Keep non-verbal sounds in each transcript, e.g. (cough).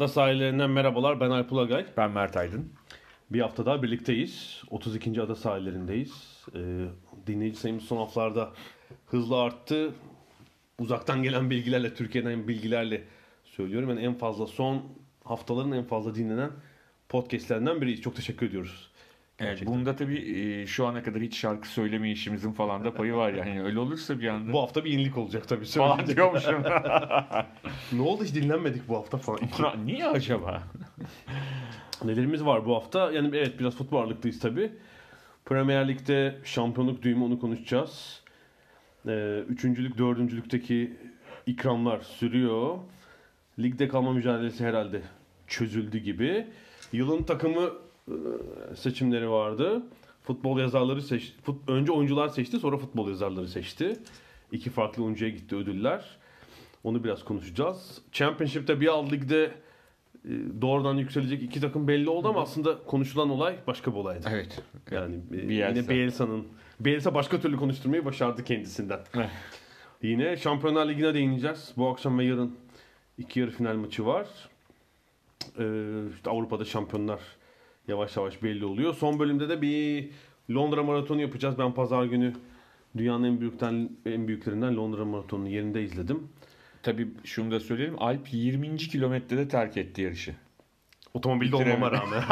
Ada sahillerinden merhabalar. Ben Alp Ulagay. Ben Mert Aydın. Bir hafta daha birlikteyiz. 32. ada sahillerindeyiz. Ee, dinleyici sayımız son haftalarda hızla arttı. Uzaktan gelen bilgilerle, Türkiye'den bilgilerle söylüyorum. Yani en fazla son haftaların en fazla dinlenen podcastlerinden biriyiz. Çok teşekkür ediyoruz. Evet, bunda tabii şu ana kadar hiç şarkı söyleme işimizin falan da payı var yani. Öyle olursa bir anda Bu hafta bir yenilik olacak tabii. falan diyormuşum. (laughs) ne oldu hiç dinlenmedik bu hafta falan. Niye acaba? (laughs) Nelerimiz var bu hafta? Yani evet biraz futbol ağırlıklıyız tabii. Premier Lig'de şampiyonluk düğümü onu konuşacağız. Üçüncülük, dördüncülükteki ikramlar sürüyor. Ligde kalma mücadelesi herhalde çözüldü gibi. Yılın takımı seçimleri vardı. Futbol yazarları seçti. Fut, önce oyuncular seçti sonra futbol yazarları seçti. İki farklı oyuncuya gitti ödüller. Onu biraz konuşacağız. Championship'te bir alt ligde e, doğrudan yükselecek iki takım belli oldu ama aslında konuşulan olay başka bir olaydı. Evet. Yani e, Bielsa. yine Bielsa'nın Bielsa başka türlü konuşturmayı başardı kendisinden. Yine Şampiyonlar Ligi'ne değineceğiz. Bu akşam ve yarın iki yarı final maçı var. Ee, işte Avrupa'da şampiyonlar yavaş yavaş belli oluyor. Son bölümde de bir Londra maratonu yapacağız. Ben pazar günü dünyanın en büyükten en büyüklerinden Londra maratonunu yerinde izledim. Tabii şunu da söyleyelim. Alp 20. kilometrede terk etti yarışı. Otomobilde Bitiremedi. olmama rağmen.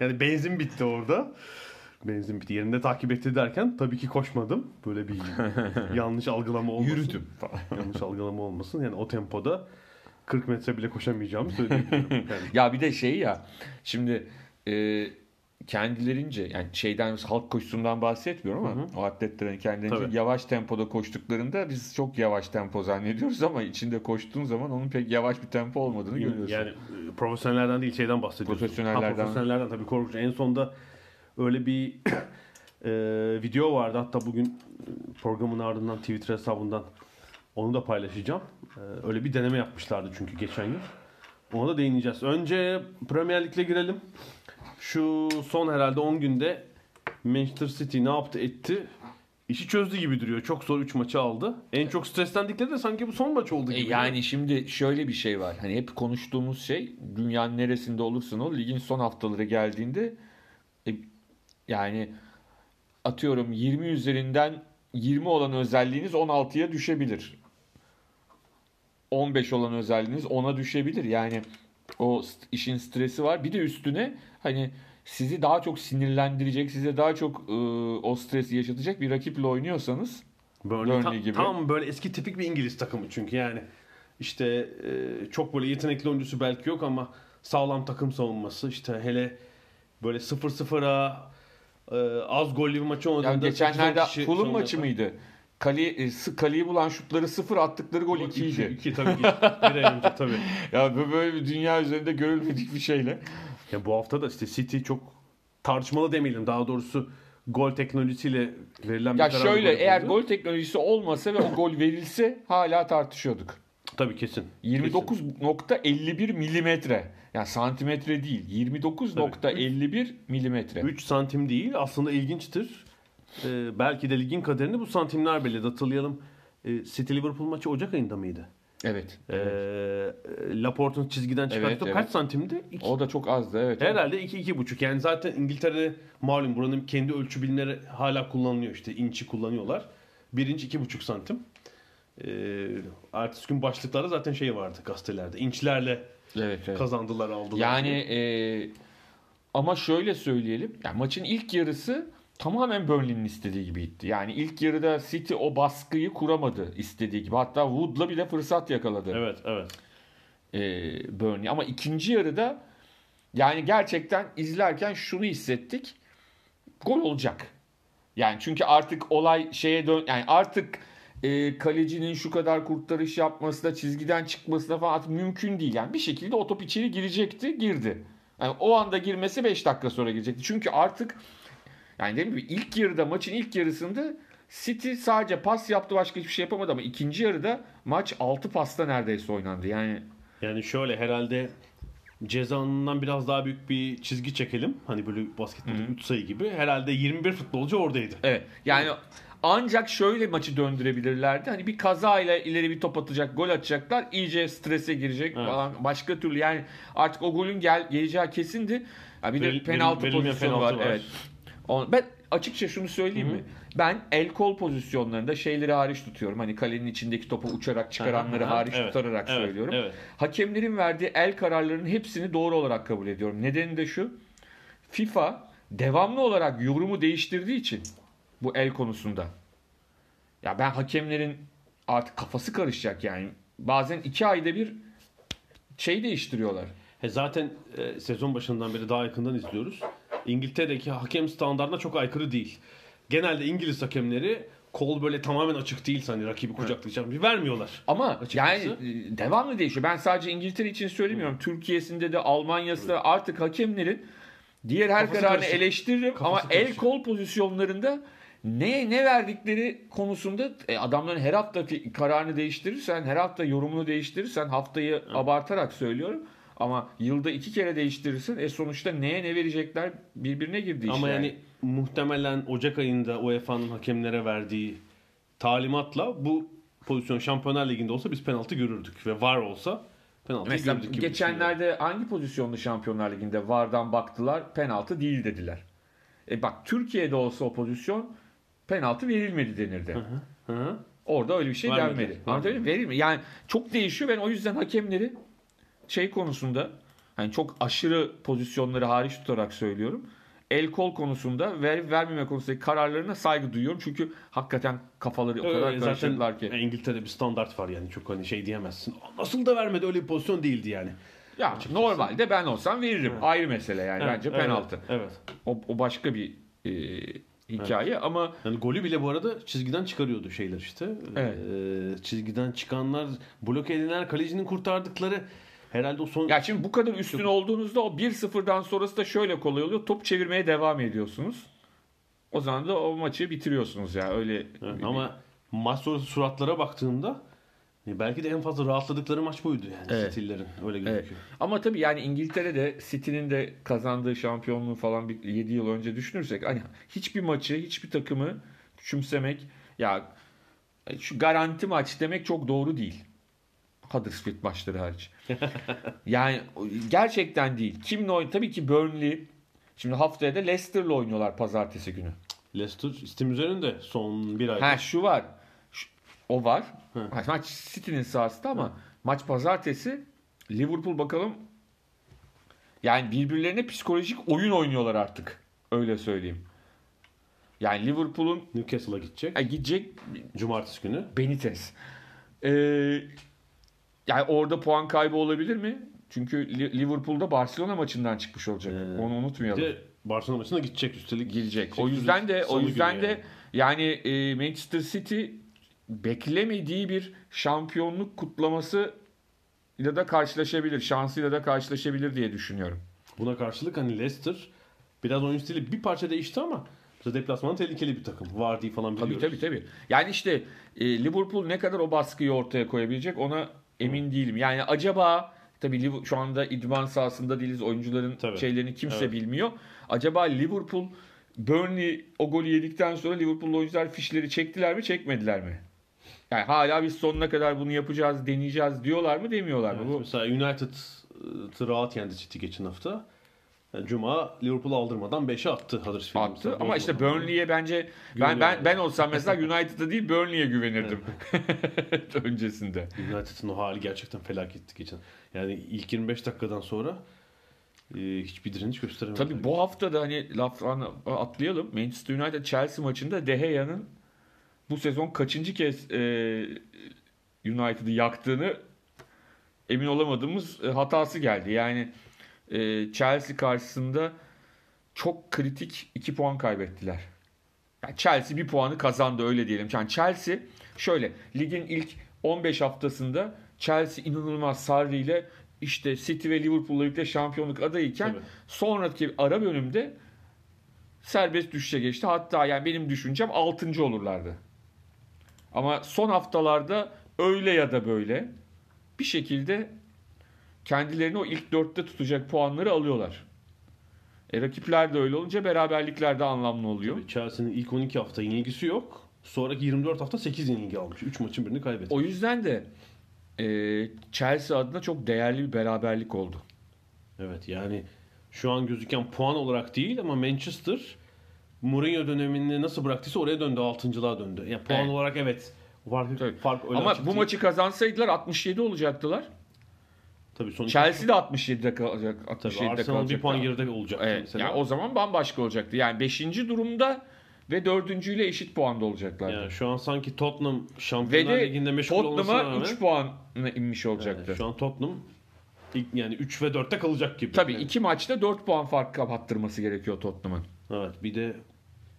(laughs) yani benzin bitti orada. Benzin bitti. Yerinde takip etti derken tabii ki koşmadım. Böyle bir (laughs) yanlış algılama olmasın. Yürüdüm yanlış algılama olmasın. Yani o tempoda 40 metre bile koşamayacağımı söyleyebilirim. (laughs) Yani Ya bir de şey ya şimdi e, kendilerince yani şeyden halk koşusundan bahsetmiyorum ama o atletlerin kendilerince Tabii. yavaş tempoda koştuklarında biz çok yavaş tempo zannediyoruz ama içinde koştuğun zaman onun pek yavaş bir tempo olmadığını görüyorsun. Yani e, profesyonellerden değil şeyden bahsediyoruz. Profesyonellerden. Ha, profesyonellerden tabii korkunç. En sonda öyle bir (coughs) e, video vardı. Hatta bugün e, programın ardından Twitter hesabından onu da paylaşacağım. E, öyle bir deneme yapmışlardı çünkü geçen yıl. Ona da değineceğiz. Önce Premier Lig'le girelim. Şu son herhalde 10 günde Manchester City ne yaptı etti? İşi çözdü gibi duruyor. Çok zor 3 maçı aldı. En çok streslendikleri de sanki bu son maç oldu E gibi. yani şimdi şöyle bir şey var. Hani hep konuştuğumuz şey dünyanın neresinde olursan ol ligin son haftaları geldiğinde e, yani atıyorum 20 üzerinden 20 olan özelliğiniz 16'ya düşebilir. 15 olan özelliğiniz 10'a düşebilir. Yani o işin stresi var. Bir de üstüne hani sizi daha çok sinirlendirecek, size daha çok e, o stresi yaşatacak bir rakiple oynuyorsanız Burnley, Burnley tam, gibi. tam böyle eski tipik bir İngiliz takımı çünkü yani işte e, çok böyle yetenekli oyuncusu belki yok ama sağlam takım savunması işte hele böyle 0-0'a e, az gollü bir maçı Ya oynadığında geçenlerde 8-10 kişi Fulham maçı mıydı? Kale, e, kaleyi bulan şutları sıfır attıkları gol 2 İki, idi. iki tabii ki. Bir ay önce tabii. (laughs) Ya bu böyle bir dünya üzerinde görülmedik bir şeyle. Ya bu hafta da işte City çok tartışmalı demeyelim. Daha doğrusu gol teknolojisiyle verilen bir Ya şöyle gol eğer oldu. gol teknolojisi olmasa ve o gol verilse hala tartışıyorduk. Tabii kesin. 29.51 milimetre. Yani santimetre değil. 29.51 milimetre. 3 santim değil. Aslında ilginçtir. Ee, belki de ligin kaderini bu santimler belirledi. Hatırlayalım. Ee, City Liverpool maçı Ocak ayında mıydı? Evet. Ee, Laporte'un çizgiden çıkarttı. Evet, Kaç evet. santimdi? İki. O da çok azdı evet. Herhalde 2-2,5. Yani zaten İngiltere'de malum buranın kendi ölçü bilimleri hala kullanılıyor. İşte inçi kullanıyorlar. Birinci 2,5 santim. Ee, ertesi gün başlıklarda zaten şey vardı gazetelerde. İnçlerle Evet, evet. kazandılar aldılar. Yani e, ama şöyle söyleyelim. Yani maçın ilk yarısı tamamen Burnley'nin istediği gibi gitti. Yani ilk yarıda City o baskıyı kuramadı istediği gibi. Hatta Wood'la bile fırsat yakaladı. Evet evet. e, Burnley. Ama ikinci yarıda yani gerçekten izlerken şunu hissettik. Gol olacak. Yani çünkü artık olay şeye dön yani artık e, kalecinin şu kadar kurtarış yapması da çizgiden çıkması da falan artık mümkün değil. Yani bir şekilde o top içeri girecekti, girdi. Yani o anda girmesi 5 dakika sonra girecekti. Çünkü artık yani dediğim gibi ilk yarıda maçın ilk yarısında City sadece pas yaptı başka hiçbir şey yapamadı ama ikinci yarıda maç 6 pasta neredeyse oynandı. Yani Yani şöyle herhalde cezanından biraz daha büyük bir çizgi çekelim. Hani böyle basketbolda 3 sayı gibi. Herhalde 21 futbolcu oradaydı. Evet. Yani ancak şöyle maçı döndürebilirlerdi. Hani bir kazayla ileri bir top atacak, gol atacaklar. iyice strese girecek Evet. falan. Başka türlü yani artık o golün gel geleceği kesindi. Ya bir de Veril- penaltı verilmeyen pozisyonu penaltı var. var. Evet. Ben açıkça şunu söyleyeyim mi? Ben el kol pozisyonlarında şeyleri hariç tutuyorum. Hani kalenin içindeki topu uçarak çıkaranları hariç Evet, tutarak evet, söylüyorum. evet. Hakemlerin verdiği el kararlarının hepsini doğru olarak kabul ediyorum. Nedeni de şu. FIFA devamlı olarak yorumu değiştirdiği için bu el konusunda. Ya ben hakemlerin artık kafası karışacak yani. Bazen iki ayda bir şey değiştiriyorlar. He zaten e, sezon başından beri daha yakından izliyoruz. İngiltere'deki hakem standartına çok aykırı değil. Genelde İngiliz hakemleri kol böyle tamamen açık değil hani rakibi kucaklayacak bir vermiyorlar. Ama Açıkçası. yani e, devamlı değişiyor. Ben sadece İngiltere için söylemiyorum. Türkiye'sinde de Almanya'sında artık hakemlerin diğer her Kafası kararını karışık. eleştiririm Kafası ama el karışık. kol pozisyonlarında ne ne verdikleri konusunda e, adamların her hafta kararını değiştirirsen, her hafta yorumunu değiştirirsen haftayı abartarak söylüyorum. Ama yılda iki kere değiştirirsin. E sonuçta neye ne verecekler birbirine girdi Ama yani muhtemelen Ocak ayında UEFA'nın hakemlere verdiği talimatla bu pozisyon Şampiyonlar Ligi'nde olsa biz penaltı görürdük ve var olsa penaltı Mesela görürdük gibi geçenlerde hangi pozisyonlu Şampiyonlar Ligi'nde VAR'dan baktılar penaltı değil dediler. E bak Türkiye'de olsa o pozisyon penaltı verilmedi denirdi. düşünüyorum. Hı hı. Orada öyle bir şey Vermedi. gelmedi. Anlatabiliyor muyum? Verilmedi. Yani çok değişiyor. Ben o yüzden hakemleri şey konusunda hani çok aşırı pozisyonları hariç tutarak söylüyorum. El kol konusunda ver vermeme konusundaki kararlarına saygı duyuyorum. Çünkü hakikaten kafaları o kadar karışıklar ki. İngiltere'de bir standart var yani çok hani şey diyemezsin. Nasıl da vermedi öyle bir pozisyon değildi yani. Ya normalde ben olsam veririm. Ayrı mesele yani Evet, bence evet, penaltı. Evet. O, o başka bir e, hikaye ama Yani golü bile bu arada çizgiden çıkarıyordu şeyler işte. Evet. Ee, çizgiden çıkanlar, bloke edilenler, kalecinin kurtardıkları herhalde o son ya şimdi bu kadar üstün olduğunuzda o 1-0'dan sonrası da şöyle kolay oluyor. Top çevirmeye devam ediyorsunuz. O zaman da o maçı bitiriyorsunuz ya öyle. Evet, ama maç sonrası suratlara baktığımda e, belki de en fazla rahatladıkları maç buydu yani Evet. City'lerin öyle Evet. gözüküyor. Ama tabii yani İngiltere'de City'nin de kazandığı şampiyonluğu falan bir 7 yıl önce düşünürsek hani hiçbir maçı, hiçbir takımı küçümsemek ya şu garanti maç demek çok doğru değil. Huddersfield maçları hariç. yani gerçekten değil. Kimle oynuyor? Tabii ki Burnley. Şimdi haftaya da Leicester'la oynuyorlar pazartesi günü. Leicester istim üzerinde son bir ayda. Ha şu var. Şu- o var. Hı. Ha, Maç City'nin sahasında ama maç pazartesi. Liverpool bakalım. Yani birbirlerine psikolojik oyun oynuyorlar artık. Öyle söyleyeyim. Yani Liverpool'un Newcastle'a gidecek. e, gidecek Cumartesi günü. Benitez. Ee, yani orada puan kaybı olabilir mi? Çünkü Li- Liverpool'da Barcelona maçından çıkmış olacak. Ee, Onu unutmayalım. de Barcelona maçına gidecek üstelik. girecek. O yüzden de o yüzden de yani. yani e, Manchester City beklemediği bir şampiyonluk kutlaması ile de karşılaşabilir. Şansıyla da karşılaşabilir diye düşünüyorum. Buna karşılık hani Leicester biraz oyun stili bir parça değişti ama mesela deplasmanı tehlikeli bir takım. Vardy falan Tabii biliyoruz. tabii tabii. Yani işte e, Liverpool ne kadar o baskıyı ortaya koyabilecek ona emin değilim. Yani acaba tabii şu anda idman sahasında değiliz. Oyuncuların Tabii. şeylerini kimse Evet. bilmiyor. Acaba Liverpool Burnley o golü yedikten sonra Liverpool'lu oyuncular fişleri çektiler mi, çekmediler mi? Yani hala biz sonuna kadar bunu yapacağız, deneyeceğiz diyorlar mı, demiyorlar mı? Evet, Bu Mesela United rahat yendi City geçen hafta. Yani Cuma Liverpool'u aldırmadan 5'e attı Huddersfield. attı mesela. ama işte. Burnley'e bence ben ben ben olsam mesela United'a değil Burnley'e güvenirdim (laughs) öncesinde. United'ın o hali gerçekten felaketti geçen. Yani ilk 25 dakikadan sonra e, hiçbir direniş gösteremedi. Tabii bu hafta da hani laftan atlayalım. Manchester United Chelsea maçında De Gea'nın bu sezon kaçıncı kez e, United'ı yaktığını emin olamadığımız e, hatası geldi. Yani e, Chelsea karşısında çok kritik 2 puan kaybettiler. Yani Chelsea bir puanı kazandı öyle diyelim. Yani Chelsea şöyle ligin ilk 15 haftasında Chelsea inanılmaz Sarri ile işte City ve Liverpool'la birlikte şampiyonluk adayıyken Tabii. sonraki ara bölümde serbest düşüşe geçti. Hatta yani benim düşüncem 6. olurlardı. Ama son haftalarda öyle ya da böyle bir şekilde kendilerini o ilk dörtte tutacak puanları alıyorlar. E, rakipler de öyle olunca beraberlikler de anlamlı oluyor. Tabii Chelsea'nin ilk 12 hafta yenilgisi yok. Sonraki 24 hafta 8 yenilgi almış. 3 maçın birini kaybetti. O yüzden de e, Chelsea adına çok değerli bir beraberlik oldu. Evet yani şu an gözüken puan olarak değil ama Manchester Mourinho dönemini nasıl bıraktıysa oraya döndü. 6.lığa döndü. Yani puan Evet. olarak evet. Fark, fark öyle Ama bu maçı kazansaydılar 67 olacaktılar. Tabii son Chelsea de 67'de kalacak. tabii 67'de Arsenal bir puan geride olacak Evet, yani o zaman bambaşka olacaktı. Yani 5. durumda ve 4. ile eşit puanda olacaklardı. Yani şu an sanki Tottenham Şampiyonlar de Ligi'nde meşgul olmasına Tottenham'a rağmen 3 puanla inmiş olacaktı. Evet, şu an Tottenham ilk, yani 3 ve 4'te kalacak gibi. Tabii Yani- iki maçta 4 puan fark kapattırması gerekiyor Tottenham'ın. Evet bir de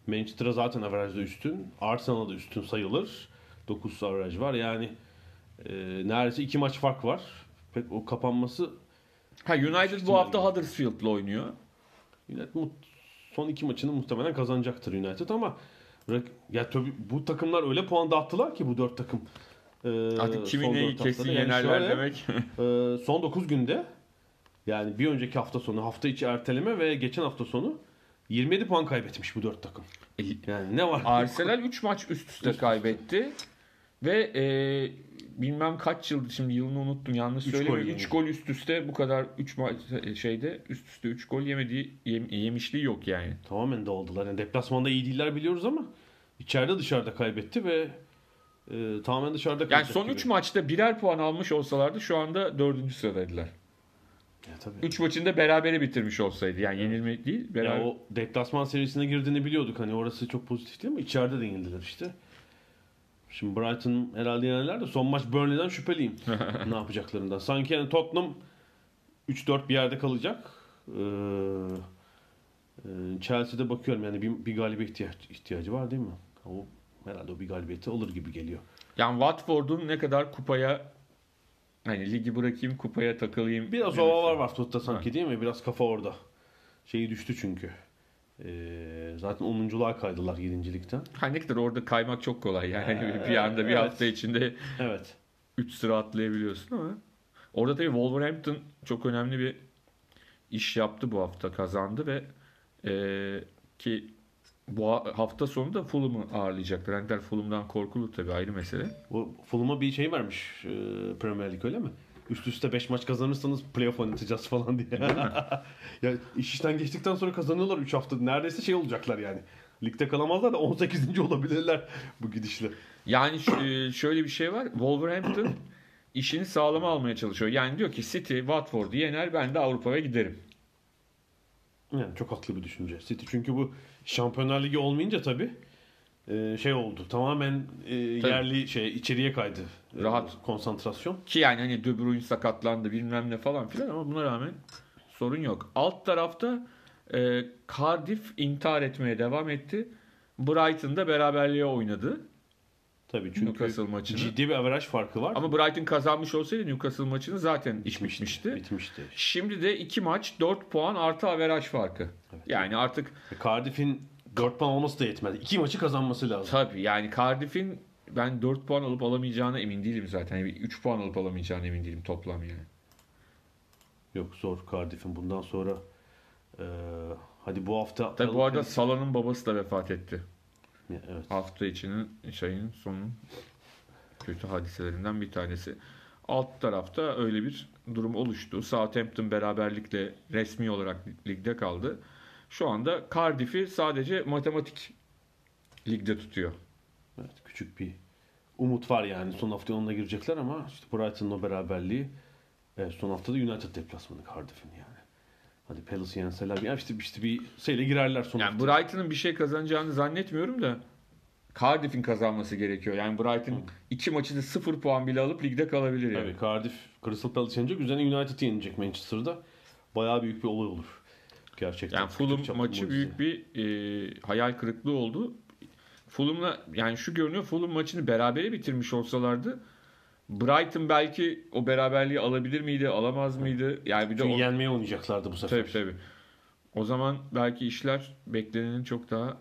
Manchester'a zaten averajda üstün. Arsenal'a da üstün sayılır. 9 averaj var. Yani e, neredeyse iki maç fark var. Pek o kapanması Ha United bu hafta. Huddersfield'la oynuyor. United son iki maçını muhtemelen kazanacaktır United ama ya tabii bu takımlar öyle puan dağıttılar ki bu dört takım. E, Artık kimi son neyi kesin. Yani yenerler şöyle, demek. (laughs) e, son 9 günde yani bir önceki hafta sonu, hafta içi erteleme ve geçen hafta sonu 27 puan kaybetmiş bu dört takım. Yani ne var? Arsenal 3 maç üst üste kaybetti. Ve e, bilmem kaç yıldır şimdi yılını unuttum yanlış Üç söylemeyeyim. gol 3 yemiş. gol üst üste bu kadar 3 maç şeyde üst üste 3 gol yemediği yem- yemişliği yok yani. Tamamen dağıldılar. Yani deplasmanda iyi değiller biliyoruz ama içeride dışarıda kaybetti ve e, tamamen dışarıda Yani kalacak son gibi. 3 maçta birer puan almış olsalardı şu anda 4. sıradaydılar. Ya, tabii. 3 maçında berabere bitirmiş olsaydı. Yani yenilme değil, Ya beraber. o deplasman serisine girdiğini biliyorduk. Hani orası çok pozitif değil ama içeride de yenildiler işte. Şimdi Brighton herhalde yenerler de son maç Burnley'den şüpheliyim. (laughs) ne yapacaklarından. Sanki yani Tottenham 3-4 bir yerde kalacak. Ee, e, Chelsea'de bakıyorum yani bir, bir galibiyet ihtiyaç, ihtiyacı var değil mi? O herhalde o bir galibiyeti alır gibi geliyor. Yani Watford'un ne kadar kupaya hani ligi bırakayım kupaya takılayım. Biraz ova var Watford'da sanki değil mi? Biraz kafa orada. Şeyi düştü çünkü. Ee, zaten 10'unculuğa kaydılar 7. Ha ne kadar orada kaymak çok kolay yani Ee, (laughs) bir anda bir evet. hafta içinde Evet. 3 sıra atlayabiliyorsun ama orada tabii Wolverhampton çok önemli bir iş yaptı bu hafta kazandı ve eee, ki bu ha- hafta sonu da Fulham'ı ağırlayacaklar. Render Fulham'dan korkulur tabii ayrı mesele. O Fulham'a bir şey vermiş e, Premier Lig öyle mi? Üst üste 5 maç kazanırsanız playoff oynatacağız (laughs) falan diye. (laughs) ya iş işten geçtikten sonra kazanıyorlar 3 hafta. Neredeyse şey olacaklar yani. Ligde kalamazlar da 18. olabilirler (laughs) bu gidişle. Yani eee, şöyle bir şey var. Wolverhampton (clears throat) işini sağlama almaya çalışıyor. Yani diyor ki City Watford'u yener ben de Avrupa'ya giderim. Yani çok haklı bir düşünce. City çünkü bu Şampiyonlar Ligi olmayınca tabii e, şey oldu. Tamamen e, yerli şey içeriye kaydı. E, Rahat. konsantrasyon. Ki yani hani De Bruyne sakatlandı bilmem ne falan filan ama buna rağmen sorun yok. Alt tarafta e, Cardiff intihar etmeye devam etti. Brighton'da beraberliğe oynadı. Tabii çünkü Newcastle maçını. ciddi bir averaj farkı var. Ama Brighton kazanmış olsaydı Newcastle maçını zaten iş bitmişti. bitmişti. Bitmişti. Şimdi de 2 maç 4 puan artı averaj farkı. Yani artık Cardiff'in 4 puan olması da yetmedi. 2 maçı kazanması lazım. tabii yani Cardiff'in ben 4 puan alıp alamayacağına emin değilim zaten. Yani 3 puan alıp alamayacağına emin değilim toplam yani. Yok zor Cardiff'in bundan sonra e, hadi bu hafta Tabii bu arada Salah'ın babası da vefat etti. Ya, evet. hafta içinin şeyin sonun kötü hadiselerinden bir tanesi. Alt tarafta öyle bir durum oluştu. Southampton beraberlikle resmi olarak ligde kaldı. Şu anda Cardiff'i sadece matematik ligde tutuyor. evet küçük bir umut var yani. Son hafta onunla girecekler ama işte Brighton'ın o beraberliği evet, son haftada United deplasmanı Cardiff'in yani. Hadi Palace yenseler. Ya işte, işte bir şeyle girerler son Yani hafta. Brighton'ın bir şey kazanacağını zannetmiyorum da Cardiff'in kazanması gerekiyor. Yani Brighton iki maçı da 0 puan bile alıp ligde kalabilir yani. Tabii Cardiff Crystal Palace yenecek. Üzerine United yenecek Manchester'da. Bayağı büyük bir olay olur. Gerçekten. Yani Fulham maçı büyük bir e, hayal kırıklığı oldu. Fulham'la yani şu görünüyor Fulham maçını berabere bitirmiş olsalardı Brighton belki o beraberliği alabilir miydi, alamaz mıydı? Yani bir de Çünkü o, yenmeye oynayacaklardı bu sefer. tabii tabii. O zaman belki işler beklenenin çok daha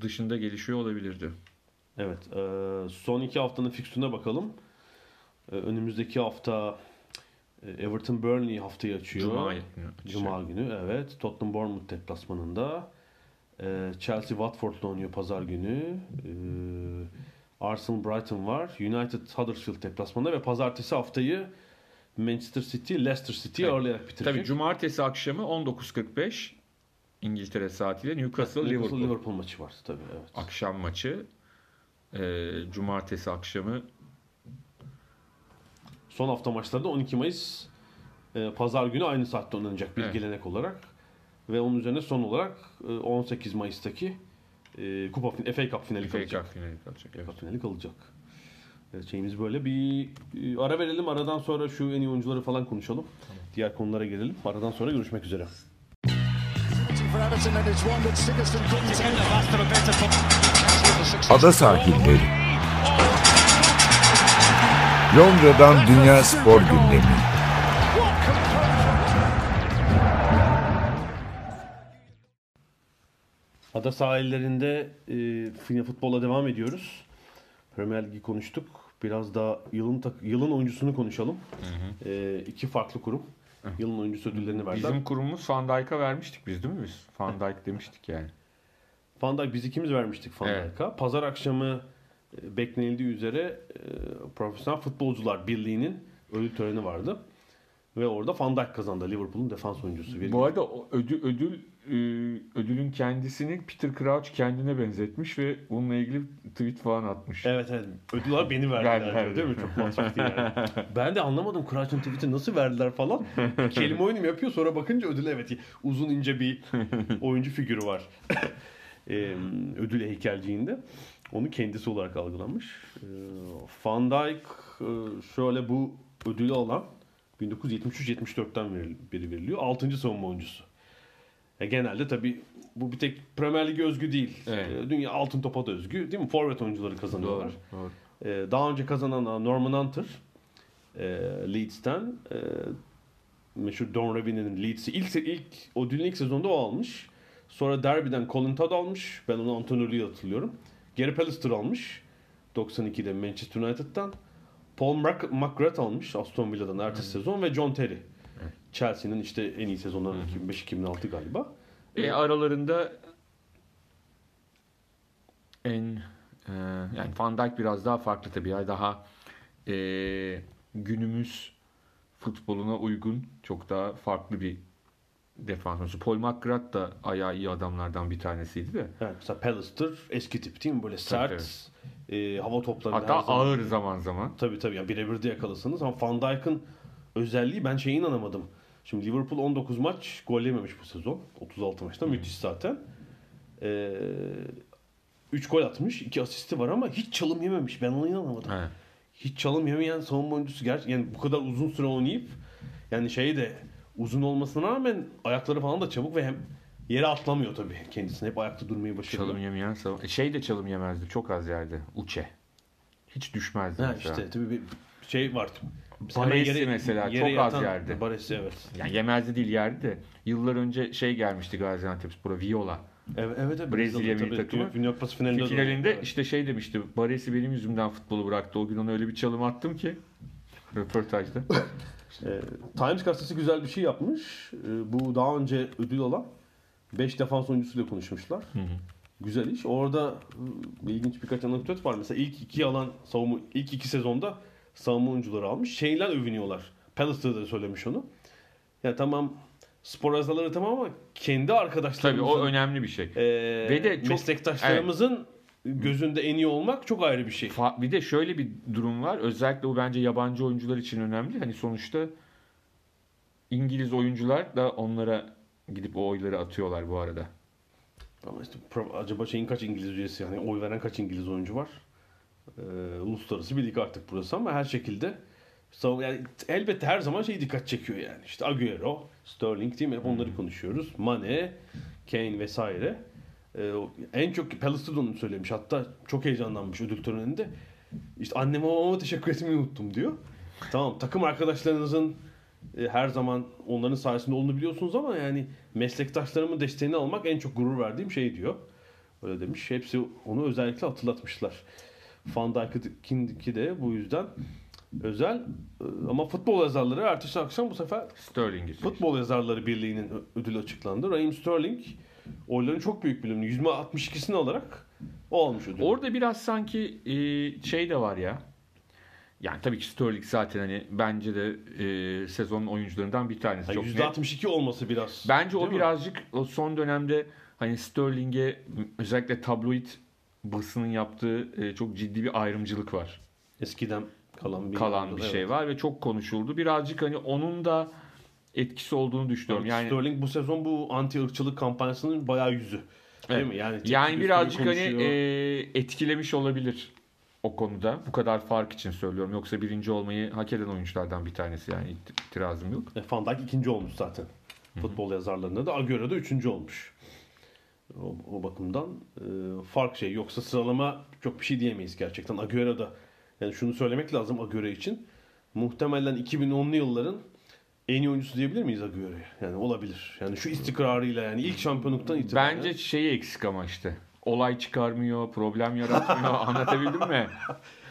dışında gelişiyor olabilirdi. Evet. son iki haftanın fikstürüne bakalım. Önümüzdeki hafta Everton Burnley haftayı açıyor. Cuma. Cuma günü evet. Tottenham Bournemouth deplasmanında. E, Chelsea Watford'la oynuyor pazar günü. E, Arsenal Brighton var. United Huddersfield deplasmanında ve pazartesi haftayı Manchester City Leicester City'yi Evet. ağırlayarak bitirecek. Tabii cumartesi akşamı 19.45 İngiltere saatiyle Newcastle, Liverpool. Liverpool maçı var tabii evet. akşam maçı. Ee, cumartesi akşamı Son hafta maçları da 12 Mayıs e, pazar günü aynı saatte oynanacak bir Evet. gelenek olarak. Ve onun üzerine son olarak e, 18 Mayıs'taki e, Kupa fin- FA Cup finali FA kalacak. Cup finali kalacak. Evet. Cup finali kalacak. Evet, şeyimiz böyle bir e, ara verelim. Aradan sonra şu en iyi oyuncuları falan konuşalım. Diğer konulara gelelim. Aradan sonra görüşmek üzere. for Everton Londra'dan Dünya Spor Gündemi. Ada sahillerinde e, yine futbola devam ediyoruz. Premier Ligi konuştuk. Biraz daha yılın tak- yılın oyuncusunu konuşalım. E, iki farklı kurum. Yılın oyuncusu ödüllerini verdiler. Bizim kurumumuz Van Dijk'a vermiştik biz değil mi biz? Van Dijk demiştik yani. Van Dijk biz ikimiz vermiştik Van Evet. Dijk'a. Pazar akşamı beklenildiği üzere e, Profesyonel Futbolcular Birliği'nin ödül töreni vardı. Ve orada Van Dijk kazandı. Liverpool'un defans oyuncusu. Bir- Bu arada ödül, ödül e, ödülün kendisini Peter Crouch kendine benzetmiş ve bununla ilgili tweet falan atmış. Evet evet. Ödüller beni verdiler Verdiler. diyor, değil mi? Çok mantıklı yani. (laughs) ben de anlamadım Crouch'ın tweet'i nasıl verdiler falan. Kelime oyunu yapıyor sonra bakınca ödül evet uzun ince bir oyuncu figürü var. (laughs) Ee, ödül heykelciğinde. Onu kendisi olarak algılanmış. Ee, Van Dijk e, şöyle bu ödülü alan 1973-74'ten veril- beri veriliyor. 6. savunma oyuncusu. E, genelde tabii bu bir tek Premier Lig'e özgü değil. Evet. E, Dünya altın topa da özgü değil mi? Forvet oyuncuları kazanıyorlar. Doğru. doğru. Ee, daha önce kazanan Norman Hunter e, Leeds'ten e, meşhur Don Revie'nin Leeds'i ilk, ilk ödülün ilk sezonda o almış. Sonra Derby'den Colin Todd almış. Ben onu antrenörlüğü hatırlıyorum. Gary Pallister almış. 92'de Manchester United'dan. Paul McGrath almış Aston Villa'dan ertesi sezon ve John Terry. Chelsea'nin işte en iyi sezonları 2005-2006 galiba. E, aralarında en e, yani Van Dijk biraz daha farklı tabii. Yani daha e, günümüz futboluna uygun çok daha farklı bir defans oyuncusu. Paul McGrath da ayağı iyi adamlardan bir tanesiydi de. Evet, mesela Pallister eski tip değil mi? Böyle sert, e, hava toplarında Hatta zaman- ağır zaman zaman. Tabii tabii yani birebir de yakalasınız ama Van Dijk'ın özelliği ben şeye inanamadım. Şimdi Liverpool 19 maç gol yememiş bu sezon. 36 maçta müthiş zaten. Ee, 3 gol atmış, 2 asisti var ama hiç çalım yememiş. Ben ona inanamadım. Evet. Hiç çalım yemeyen savunma oyuncusu gerçekten yani bu kadar uzun süre oynayıp yani şey de uzun olmasına rağmen ayakları falan da çabuk ve hem yere atlamıyor tabii kendisine. Hep ayakta durmayı başarıyor. Çalım yemeyen savun- E, Şey de çalım yemezdi. Çok az yerde. Uçe. Hiç düşmezdi Ha mesela. işte tabii bir şey var. Baresi mesela çok az yerde. Baresi evet. Yani yemezdi değil yerdi de. Yıllar önce şey gelmişti Gaziantepspor'a Viola. Evet, evet, evet. Brezilya milli takımı. Dünya Kupası finalinde. de Finalinde oynadı. işte şey demişti. Baresi benim yüzümden futbolu bıraktı. O gün ona öyle bir çalım attım ki. (laughs) Röportajda. (laughs) Ee, Times gazetesi güzel bir şey yapmış. Ee, bu daha önce ödül alan 5 defans oyuncusuyla konuşmuşlar. Güzel iş. Orada e, ilginç birkaç anekdot var. Mesela ilk iki alan savunma ilk iki sezonda savunma oyuncuları almış. Şeyler övünüyorlar. Pallister de söylemiş onu. Ya tamam spor azaları tamam ama kendi Tabii arkadaşlarımızın o önemli bir şey. e, Ve de çok- meslektaşlarımızın gözünde en iyi olmak çok ayrı bir şey. Bir de şöyle bir durum var. Özellikle bu bence yabancı oyuncular için önemli. Hani sonuçta İngiliz oyuncular da onlara gidip o oyları atıyorlar bu arada. Ama işte acaba şeyin kaç İngiliz üyesi yani oy veren kaç İngiliz oyuncu var? Ee, uluslararası bir lig artık burası ama her şekilde yani elbette her zaman şey dikkat çekiyor yani. İşte Agüero, Sterling değil mi? Hep onları konuşuyoruz. Mane, Kane vesaire. Ee, en çok onu söylemiş. Hatta çok heyecanlanmış ödül töreninde. İşte anneme babama teşekkür etmeyi unuttum diyor. Tamam takım arkadaşlarınızın e, her zaman onların sayesinde olduğunu biliyorsunuz ama yani meslektaşlarımın desteğini almak en çok gurur verdiğim şey diyor. Öyle demiş. Hepsi onu özellikle hatırlatmışlar. Van Dijk'inki de bu yüzden özel. Ee, Ama futbol yazarları ertesi akşam bu sefer Sterling'i seçti. Futbol Yazarları Birliği'nin ödülü açıklandı. Raheem Sterling oyların çok büyük bölümünü %62'sini alarak o almış ödülü. Orada biraz sanki e, şey de var ya. Yani tabii ki Sterling zaten hani bence de e, sezonun oyuncularından bir tanesi. Yani Çok net. %62 olması biraz. Bence o mi? birazcık o son dönemde hani Sterling'e özellikle tabloid basının yaptığı e, çok ciddi bir ayrımcılık var. eskiden kalan bir Kalan bir Evet. şey var ve çok konuşuldu. Birazcık hani onun da etkisi olduğunu düşünüyorum. Yani Sterling bu sezon bu anti ırkçılık kampanyasının bayağı yüzü. Değil Evet. mi? Yani, yani birazcık hani e, etkilemiş olabilir o konuda. Bu kadar fark için söylüyorum. Yoksa birinci olmayı hak eden oyunculardan bir tanesi yani it- itirazım yok. E, Van Dijk ikinci olmuş zaten. Futbol yazarlarında da Agüero da üçüncü olmuş. O, o bakımdan e, fark şey. Yoksa sıralama çok bir şey diyemeyiz gerçekten. Agüero da yani şunu söylemek lazım Agüero için. Muhtemelen 2010'lu yılların en iyi oyuncusu diyebilir miyiz Agüero'ya? Yani olabilir. Yani şu istikrarıyla yani ilk şampiyonluktan itibaren. Bence şeyi eksik ama işte. Olay çıkarmıyor, problem yaratmıyor. (laughs) Anlatabildim mi?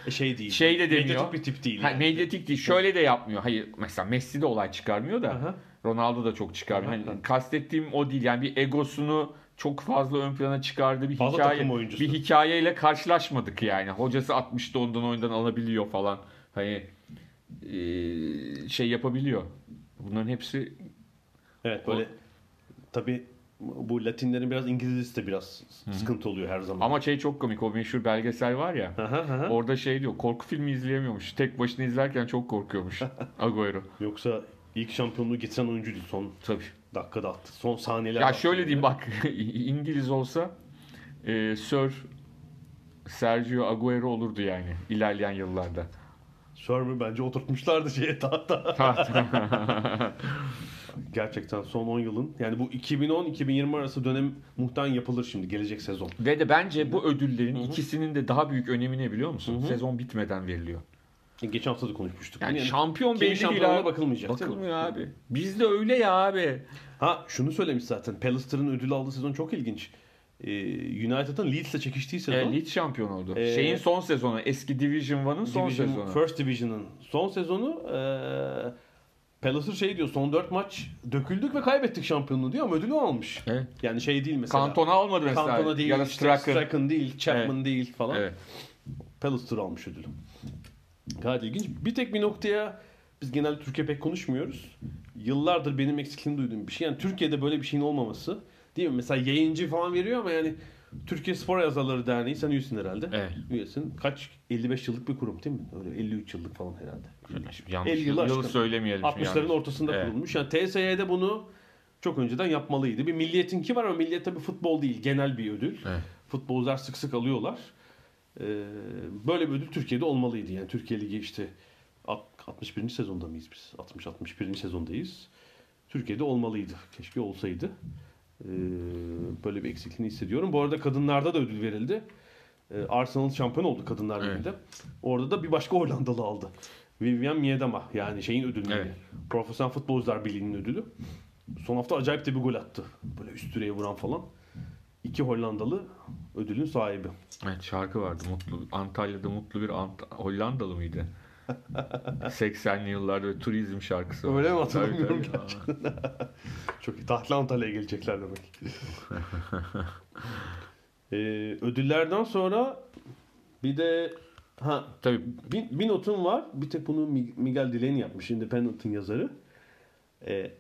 E, şey değil. Şey de demiyor. Medyatik bir tip değil. Ha, yani. medyatik değil. Şöyle de yapmıyor. Hayır mesela Messi de olay çıkarmıyor da. Aha. Ronaldo da çok çıkarmıyor. Hani kastettiğim o değil. Yani bir egosunu çok fazla ön plana çıkardığı bir Fazla hikaye bir hikayeyle karşılaşmadık yani. Hocası 60'ta ondan oyundan alabiliyor falan. Hani eee, şey yapabiliyor. Bunların hepsi Evet böyle tabi bu Latinlerin biraz İngilizcesi de biraz sıkıntı oluyor her zaman. ama şey çok komik. O meşhur belgesel var ya. Aha, aha. Orada şey diyor. Korku filmi izleyemiyormuş. Tek başına izlerken çok korkuyormuş. (laughs) Agüero. Yoksa ilk şampiyonluğu getiren oyuncuydu son Tabii. dakikada attı. Son saniyeler Ya şöyle diyeyim bak (laughs) İngiliz olsa e, Sir Sergio Agüero olurdu yani ilerleyen yıllarda. Sörmü bence oturtmuşlardı şeye tahta. (laughs) Gerçekten son 10 yılın yani bu 2010-2020 arası dönem muhtemelen yapılır şimdi gelecek sezon. Ve de bence bu ödüllerin ikisinin de daha büyük önemi ne biliyor musun? Sezon bitmeden veriliyor. E, Geçen hafta da konuşmuştuk. Yani, Yani şampiyon belli değil abi. bakılmayacak? Bakılmıyor abi. Bizde öyle ya abi. Ha şunu söylemiş zaten. Pallister'ın ödül aldığı sezon çok ilginç. Ee, United'ın Leeds'le çekiştiği sezon. E, Leeds şampiyon oldu. Ee, Şeyin son sezonu. Eski Division 1'ın son Division, sezonu. First Division'ın son sezonu eee Pallister şey diyor son 4 maç döküldük ve kaybettik şampiyonluğu diyor ama ödülü almış. Evet. Yani şey değil mesela. Kantona almadı mesela. Cantona değil, ya da işte Strachan. Strachan değil, Chapman değil falan. Evet. Almış ödülü. Gayet ilginç. Bir tek bir noktaya biz genelde Türkiye pek konuşmuyoruz. Yıllardır benim eksikliğini duyduğum bir şey. Yani Türkiye'de böyle bir şeyin olmaması. Değil mi? Mesela yayıncı falan veriyor ama yani Türkiye Spor Yazarları Derneği sen üyesin herhalde. Evet. Üyesin. Kaç? 55 yıllık bir kurum değil mi? Öyle 53 yıllık falan herhalde. Yanlış 50 yıl yılı aşkın. söylemeyelim. 60'ların yanlış. ortasında Evet. kurulmuş. Yani TSY'de bunu çok önceden yapmalıydı. Bir milliyetinki var ama milliyet tabii futbol değil. Genel bir ödül. Evet. Futbolcular sık sık alıyorlar. Ee, böyle bir ödül Türkiye'de olmalıydı. Yani Türkiye Ligi işte alt- 61. sezonda mıyız biz? 60-61. sezondayız. Türkiye'de olmalıydı. Keşke olsaydı. Ee, böyle bir eksikliğini hissediyorum. Bu arada kadınlarda da ödül verildi. Ee, Arsenal şampiyon oldu Kadınlar Evet. Ligi'nde. Orada da bir başka (laughs) Hollandalı aldı. Vivian Miedema yani şeyin ödülünü. Evet. Profesyonel Futbolcular Birliği'nin ödülü. Son hafta acayip de bir gol attı. Böyle üst direğe vuran falan. İki Hollandalı ödülün sahibi. Evet şarkı vardı. Mutlu Antalya'da mutlu bir Ant- Hollandalı mıydı? 80'li yıllarda turizm şarkısı. Öyle mi? Hatırlamıyorum Tabii, tabii. (laughs) Çok iyi. Tahtlı Antalya'ya gelecekler demek. (laughs) ee, ödüllerden sonra bir de ha Tabii bir, bir notum var. Bir tek bunu Mi- Miguel Delaney yapmış. Independent'ın yazarı. Ee,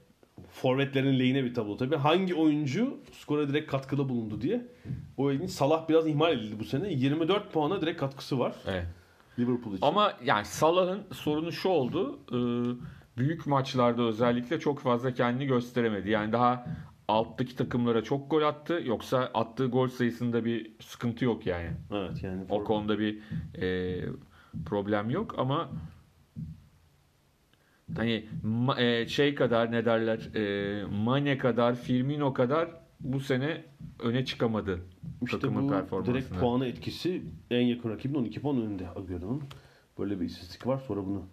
forvetlerin lehine bir tablo tabii. Hangi oyuncu skora direkt katkıda bulundu diye. O ilginç. Salah biraz ihmal edildi bu sene. 24 puana direkt katkısı var. evet. Liverpool için. Ama yani Salah'ın sorunu şu oldu. e, büyük maçlarda özellikle çok fazla kendini gösteremedi. Yani daha alttaki takımlara çok gol attı. Yoksa attığı gol sayısında bir sıkıntı yok yani. Evet yani O konuda bir e, problem yok ama hani e, şey kadar ne derler e, Mane kadar Firmino kadar bu sene öne çıkamadı İşte takımın bu performansına. direkt puana etkisi en yakın rakibin 12 puan önünde Agüero'nun. Böyle bir istatistik var. Sonra bunu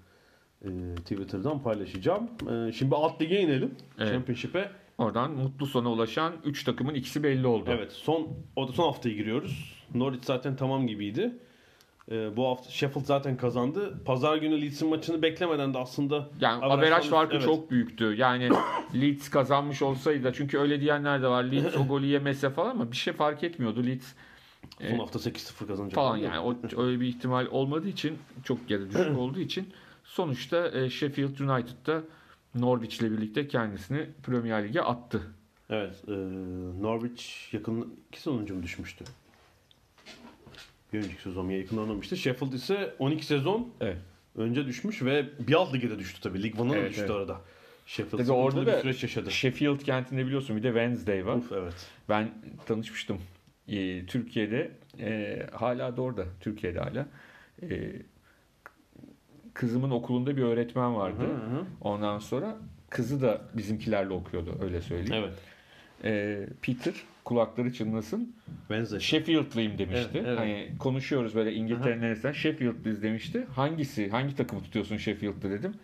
e, Twitter'dan paylaşacağım. E, şimdi alt lige inelim. Evet. Championship'e. Oradan mutlu sona ulaşan 3 takımın ikisi belli oldu. Evet son o da son haftaya giriyoruz. Norwich zaten tamam gibiydi. E, bu hafta Sheffield zaten kazandı. Pazar günü Leeds'in maçını beklemeden de aslında Yani averaj farkı evet. çok büyüktü. Yani (coughs) Leeds kazanmış olsaydı çünkü öyle diyenler de var. Leeds o golü yemese falan ama bir şey fark etmiyordu. Leeds son hafta 8-0 kazanacak. falan yani o, öyle bir ihtimal olmadığı için çok da düşük (coughs) olduğu için sonuçta e, Sheffield United'da Norwich ile birlikte kendisini Premier Lig'e attı. Evet. E, Norwich yakın iki sezon önce mi düşmüştü? Bir önceki sezon ya yakın oynamıştı. Sheffield ise 12 sezon Evet. önce düşmüş ve bir alt lige de düştü tabii. Lig One'a da Evet, düştü evet. arada. Sheffield Tabii orada bir süreç yaşadı. Sheffield kentinde biliyorsun bir de Wednesday var. Uf, evet. Ben tanışmıştım. Ee, Türkiye'de e, hala da orada. Türkiye'de hala. E, kızımın okulunda bir öğretmen vardı. Hı hı. Ondan sonra kızı da bizimkilerle okuyordu öyle söyleyeyim. Evet. E, Peter kulakları çınlasın. Wednesday. Sheffield'lıyım demişti. Evet, evet. Hani konuşuyoruz böyle İngiltere'nin neresinden. Sheffield'lıyız demişti. Hangisi? Hangi takımı tutuyorsun Sheffield'da dedim.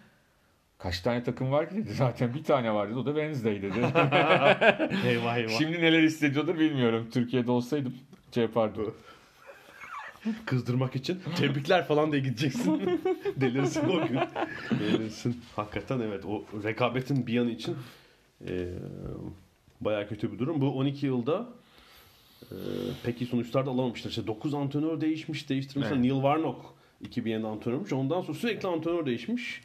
Kaç tane takım var ki dedi. (laughs) Zaten bir tane vardı. O da Wednesday dedi. (laughs) eyvah eyvah. Şimdi neler hissediyordur bilmiyorum. Türkiye'de olsaydım şey yapardım. (laughs) Kızdırmak için tebrikler falan diye gideceksin. Delirsin o gün. Delirsin. Hakikaten evet o rekabetin bir yanı için e, bayağı kötü bir durum. Bu 12 yılda e, pek iyi sonuçlar da alamamışlar. İşte 9 antrenör değişmiş. Değiştirmişler. Evet. Neil Warnock 2007'de antrenörmüş. Ondan sonra sürekli antrenör değişmiş.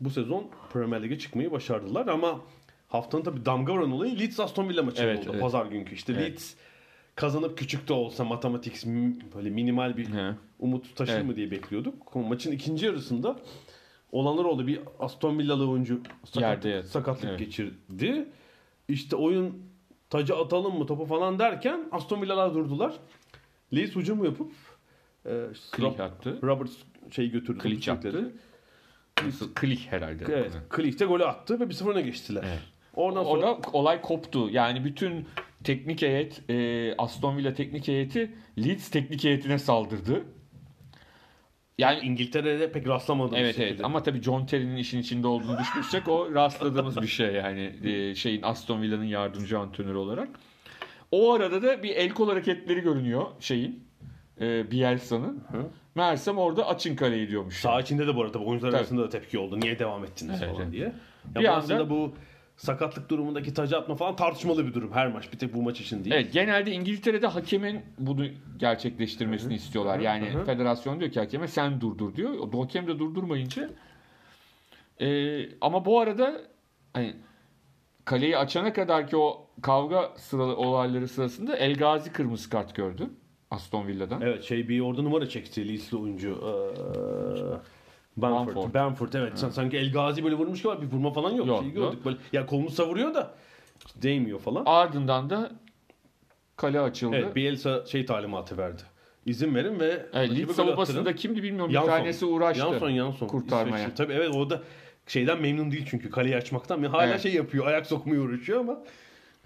Bu sezon Premier Lig'e çıkmayı başardılar ama haftanın tabii damga vuran olayı Leeds Aston Villa maçı Evet, oldu. evet. Pazar günkü. İşte Evet. Leeds kazanıp küçük de olsa matematik böyle minimal bir He. umut taşır Evet. mı diye bekliyorduk. Maçın ikinci yarısında olanlar oldu. Bir Aston Villalı oyuncu sakat, sakatlık Evet. geçirdi. İşte oyun tacı atalım mı topu falan derken Aston Villalar durdular. Leeds hücum yapıp e, Klik attı. Roberts şeyi götürdü. Klik attı. Nasıl? Klik herhalde. Evet. Klich de golü attı ve bir 0 öne geçtiler. Evet. Oradan sonra Orada olay koptu. Yani bütün teknik heyet, e, Aston Villa teknik heyeti Leeds teknik heyetine saldırdı. Yani İngiltere'de pek rastlamadım. evet evet ama tabii John Terry'nin işin içinde olduğunu düşünürsek o rastladığımız bir şey yani e, şeyin Aston Villa'nın yardımcı antrenörü olarak. O arada da bir el kol hareketleri görünüyor şeyin e, Bielsa'nın. Hı. Meğersem orada açın kaleyi diyormuş. Sağ içinde de bu arada oyuncular Tabii. arasında da tepki oldu. Niye devam ettiniz Evet, falan evet. diye. Ya Bir anda- bu sakatlık durumundaki tacı atma falan tartışmalı bir durum her maç. Bir tek bu maç için değil. Evet genelde İngiltere'de hakemin bunu gerçekleştirmesini istiyorlar. Yani hı hı. federasyon diyor ki hakeme sen durdur diyor. O hakem de durdurmayınca Ee, ama bu arada hani kaleyi açana kadar ki o kavga sıralı olayları sırasında El Gazi kırmızı kart gördü Aston Villa'dan. Evet şey bir orada numara çekti Leeds'li oyuncu. Ee, Bamford. Bamford. Bamford evet. Sen sanki El Gazi böyle vurmuş gibi bir vurma falan yok. Yok, şey yok. gördük böyle. Ya kolunu savuruyor da değmiyor falan. Ardından da kale açıldı. Evet Bielsa şey talimatı verdi. İzin verin ve rakibe Leeds savunmasında attırın. kim bilmiyorum bir Jansson. tanesi uğraştı. Jansson Jansson. kurtarmaya. İsveçli. Tabii evet o da şeyden memnun değil çünkü kaleyi açmaktan. Hala Evet. şey yapıyor ayak sokmaya uğraşıyor ama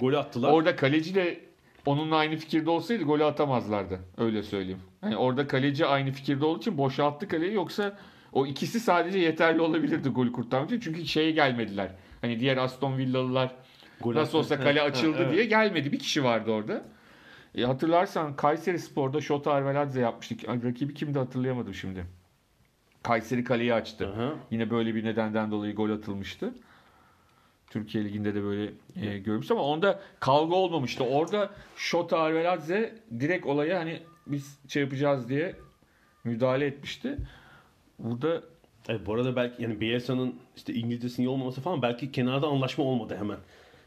golü attılar. Orada kaleci de onunla aynı fikirde olsaydı golü atamazlardı. Öyle söyleyeyim. Yani orada kaleci aynı fikirde olduğu için boşalttı kaleyi yoksa o ikisi sadece yeterli olabilirdi golü kurtarmak için. Çünkü şeye gelmediler. Hani diğer Aston Villalılar Gol nasıl olsa kale açıldı evet. diye gelmedi. Bir kişi vardı orada. E, hatırlarsan Kayseri Spor'da Şota Arveladze yapmıştık. Rakibi kimdi hatırlayamadım şimdi. Kayseri kaleyi açtı. Aha. Yine böyle bir nedenden dolayı gol atılmıştı. Türkiye Ligi'nde de böyle e, görmüş ama onda kavga olmamıştı. Orada Şota Arveladze direkt olaya hani biz şey yapacağız diye müdahale etmişti. Burada Evet, bu arada belki yani Bielsa'nın işte İngilizcesinin iyi olmaması falan belki kenarda anlaşma olmadı hemen.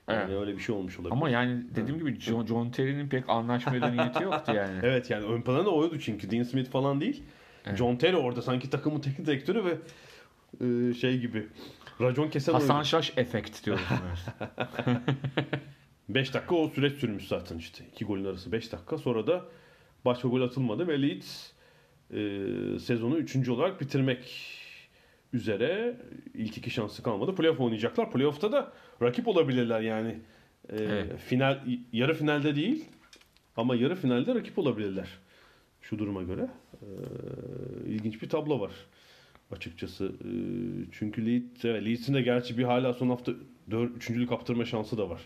Yani Evet. öyle bir şey olmuş olabilir. ama yani dediğim gibi John, John Terry'nin pek anlaşmaya da niyeti yoktu yani. (laughs) Evet yani ön planda oydu çünkü Dean Smith falan değil. Evet. John Terry orada sanki takımın teknik direktörü ve e, şey gibi racon kesen Hasan. Şaş efekt diyoruz. (laughs) 5 dakika o süreç sürmüş zaten işte. İki golün arası 5 dakika. Sonra da başka gol atılmadı ve Leeds e, sezonu 3. olarak bitirmek üzere ilk iki şansı kalmadı. Playoff oynayacaklar. Playoff'ta da rakip olabilirler yani. E, Evet. Final yarı finalde değil ama yarı finalde rakip olabilirler. Şu duruma göre. E, ilginç bir tablo var açıkçası. E, çünkü Leeds, evet, Leeds'in de gerçi bir hala son hafta 4, üçüncülük kaptırma şansı da var.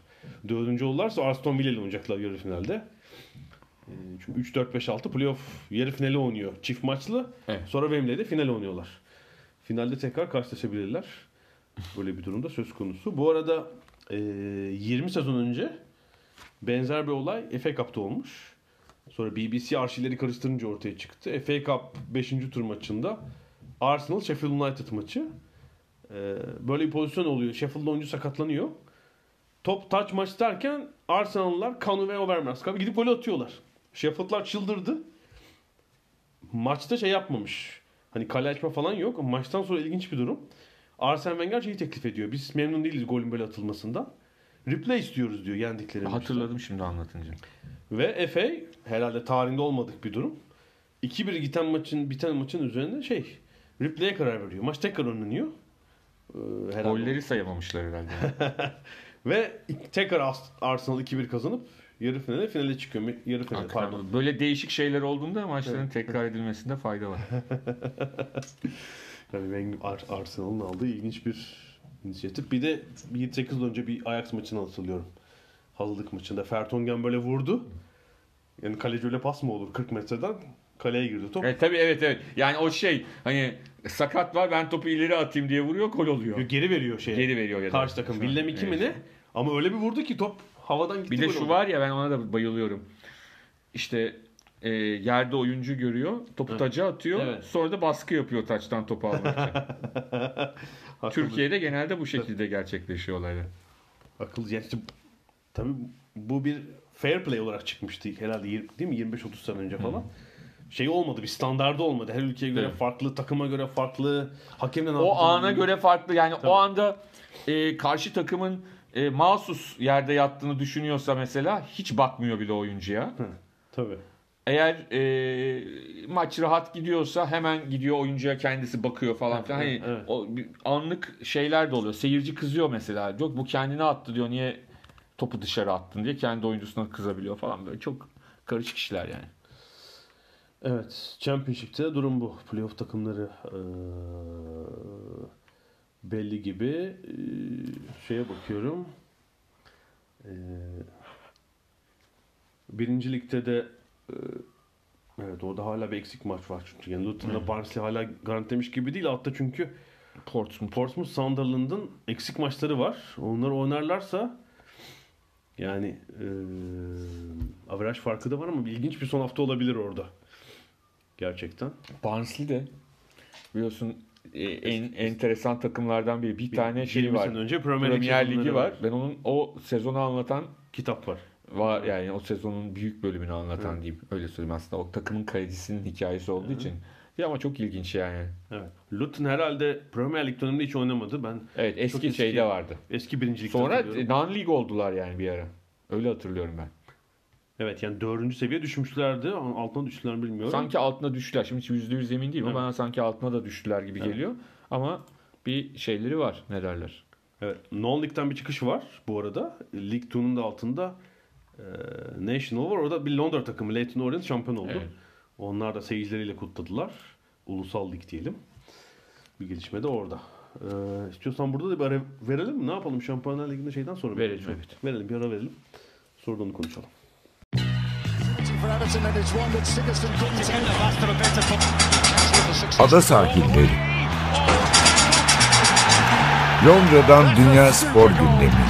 Dördüncü olurlarsa Aston Villa ile oynayacaklar yarı finalde. E, çünkü 3, 4, 5, 6 playoff yarı finali oynuyor. Çift maçlı. Evet. Sonra Wembley'de final oynuyorlar. Finalde tekrar karşılaşabilirler. Böyle bir durumda söz konusu. Bu arada e, 20 sezon önce benzer bir olay FA Cup'ta olmuş. Sonra BBC arşivleri karıştırınca ortaya çıktı. FA Cup 5. tur maçında Arsenal Sheffield United maçı. E, böyle bir pozisyon oluyor. Sheffield'da oyuncu sakatlanıyor. Top touch maç derken Arsenal'lılar Kanu ve Overmars gidip golü atıyorlar. Sheffield'lar çıldırdı. Maçta şey yapmamış. Hani kale açma falan yok. Maçtan sonra ilginç bir durum. Arsene Wenger şeyi teklif ediyor. Biz memnun değiliz golün böyle atılmasından. Replay istiyoruz diyor yendikleri maçta. Hatırladım şimdi anlatınca. Ve FA herhalde tarihinde olmadık bir durum. 2-1 giden maçın biten maçın üzerine şey replay'e karar veriyor. Maç tekrar oynanıyor. Ee, herhalde. Golleri sayamamışlar herhalde. (laughs) Ve tekrar Ars- Arsenal 2-1 kazanıp yarı finale finale çıkıyor. Yarı finale pardon. Böyle değişik şeyler olduğunda maçların tekrar edilmesinde fayda var. (laughs) Yani Ar- Arsenal'ın aldığı ilginç bir inisiyatif. Bir de 7-8 yıl önce bir Ajax maçını hatırlıyorum. Hazırlık maçında. Fertongen böyle vurdu. Yani kaleci öyle pas mı olur 40 metreden? Kaleye girdi top. Evet tabii evet evet. Yani o şey hani sakat var ben topu ileri atayım diye vuruyor gol oluyor. Geri veriyor şeye. Geri veriyor ya da. Karşı takım. Willem 2 mi ne? Ama öyle bir vurdu ki top havadan gitti. Bir de şu oldu. var ya ben ona da bayılıyorum. İşte e, yerde oyuncu görüyor, topu taca atıyor, Evet. sonra da baskı yapıyor taçtan topu almak için. (laughs) Türkiye'de genelde bu şekilde gerçekleşiyor olaylar. Akıllı. Yani işte, tabii bu bir fair play olarak çıkmıştı herhalde yir- değil mi 25-30 sene önce falan. Şey olmadı bir standardı olmadı. Her ülkeye göre Evet. farklı, takıma göre farklı, hakemle O ana göre farklı. Yani Tabii. o anda e, karşı takımın e, mahsus yerde yattığını düşünüyorsa mesela hiç bakmıyor bile oyuncuya. Tabii. Eğer e, maç rahat gidiyorsa hemen gidiyor oyuncuya kendisi bakıyor falan filan. Hani evet. o anlık şeyler de oluyor. Seyirci kızıyor mesela. Yok bu kendine attı diyor. Niye topu dışarı attın diye kendi oyuncusuna kızabiliyor falan böyle çok karışık işler yani. Evet. Championship'te durum bu. Playoff takımları eee, belli gibi. Eee, şeye bakıyorum. Eee birinci ligde de eee, evet orada hala bir eksik maç var çünkü. Yani Luton'la Barnsley hala garantilemiş gibi değil. Altta çünkü Portsmouth. Portsmouth Sunderland'ın eksik maçları var. Onları oynarlarsa yani eee averaj farkı da var ama ilginç bir son hafta olabilir orada. Gerçekten. Barnsley de biliyorsun e, en enteresan takımlardan biri. Bir tane şey 20 var. önce Premier, Premier Ligi sezonları var. Ben onun o sezonu anlatan Kitap var. var yani o sezonun büyük bölümünü anlatan diyeyim. Öyle söyleyeyim aslında. O takımın kalecisinin hikayesi olduğu için. Ya ama çok ilginç yani. Evet. Luton herhalde Premier Lig döneminde hiç oynamadı. Ben Evet eski, eski. şeyde vardı. eski birinci ligde Sonra non-lig oldular yani bir ara. Öyle hatırlıyorum ben. Evet yani dördüncü seviye düşmüşlerdi. Altına düştüler mi bilmiyorum. Sanki altına düştüler. Şimdi hiç yüzde yüz emin değilim ama Evet. bana sanki altına da düştüler gibi Evet. geliyor. Ama bir şeyleri var. Ne derler? Evet. Non-Lig'den bir çıkış var bu arada. Lig 2'nun da altında e, National var. Orada bir Londra takımı Leyton Orient şampiyon oldu. Evet. Onlar da seyircileriyle kutladılar. Ulusal lig diyelim. Bir gelişme de orada. Ee, istiyorsan burada da bir ara verelim mi? Ne yapalım? Şampiyonlar Ligi'nde şeyden sonra Verelim, evet. Verelim bir ara verelim. Sonra onu konuşalım. Ada sahilleri. Londra'dan Dünya Spor Gündemi.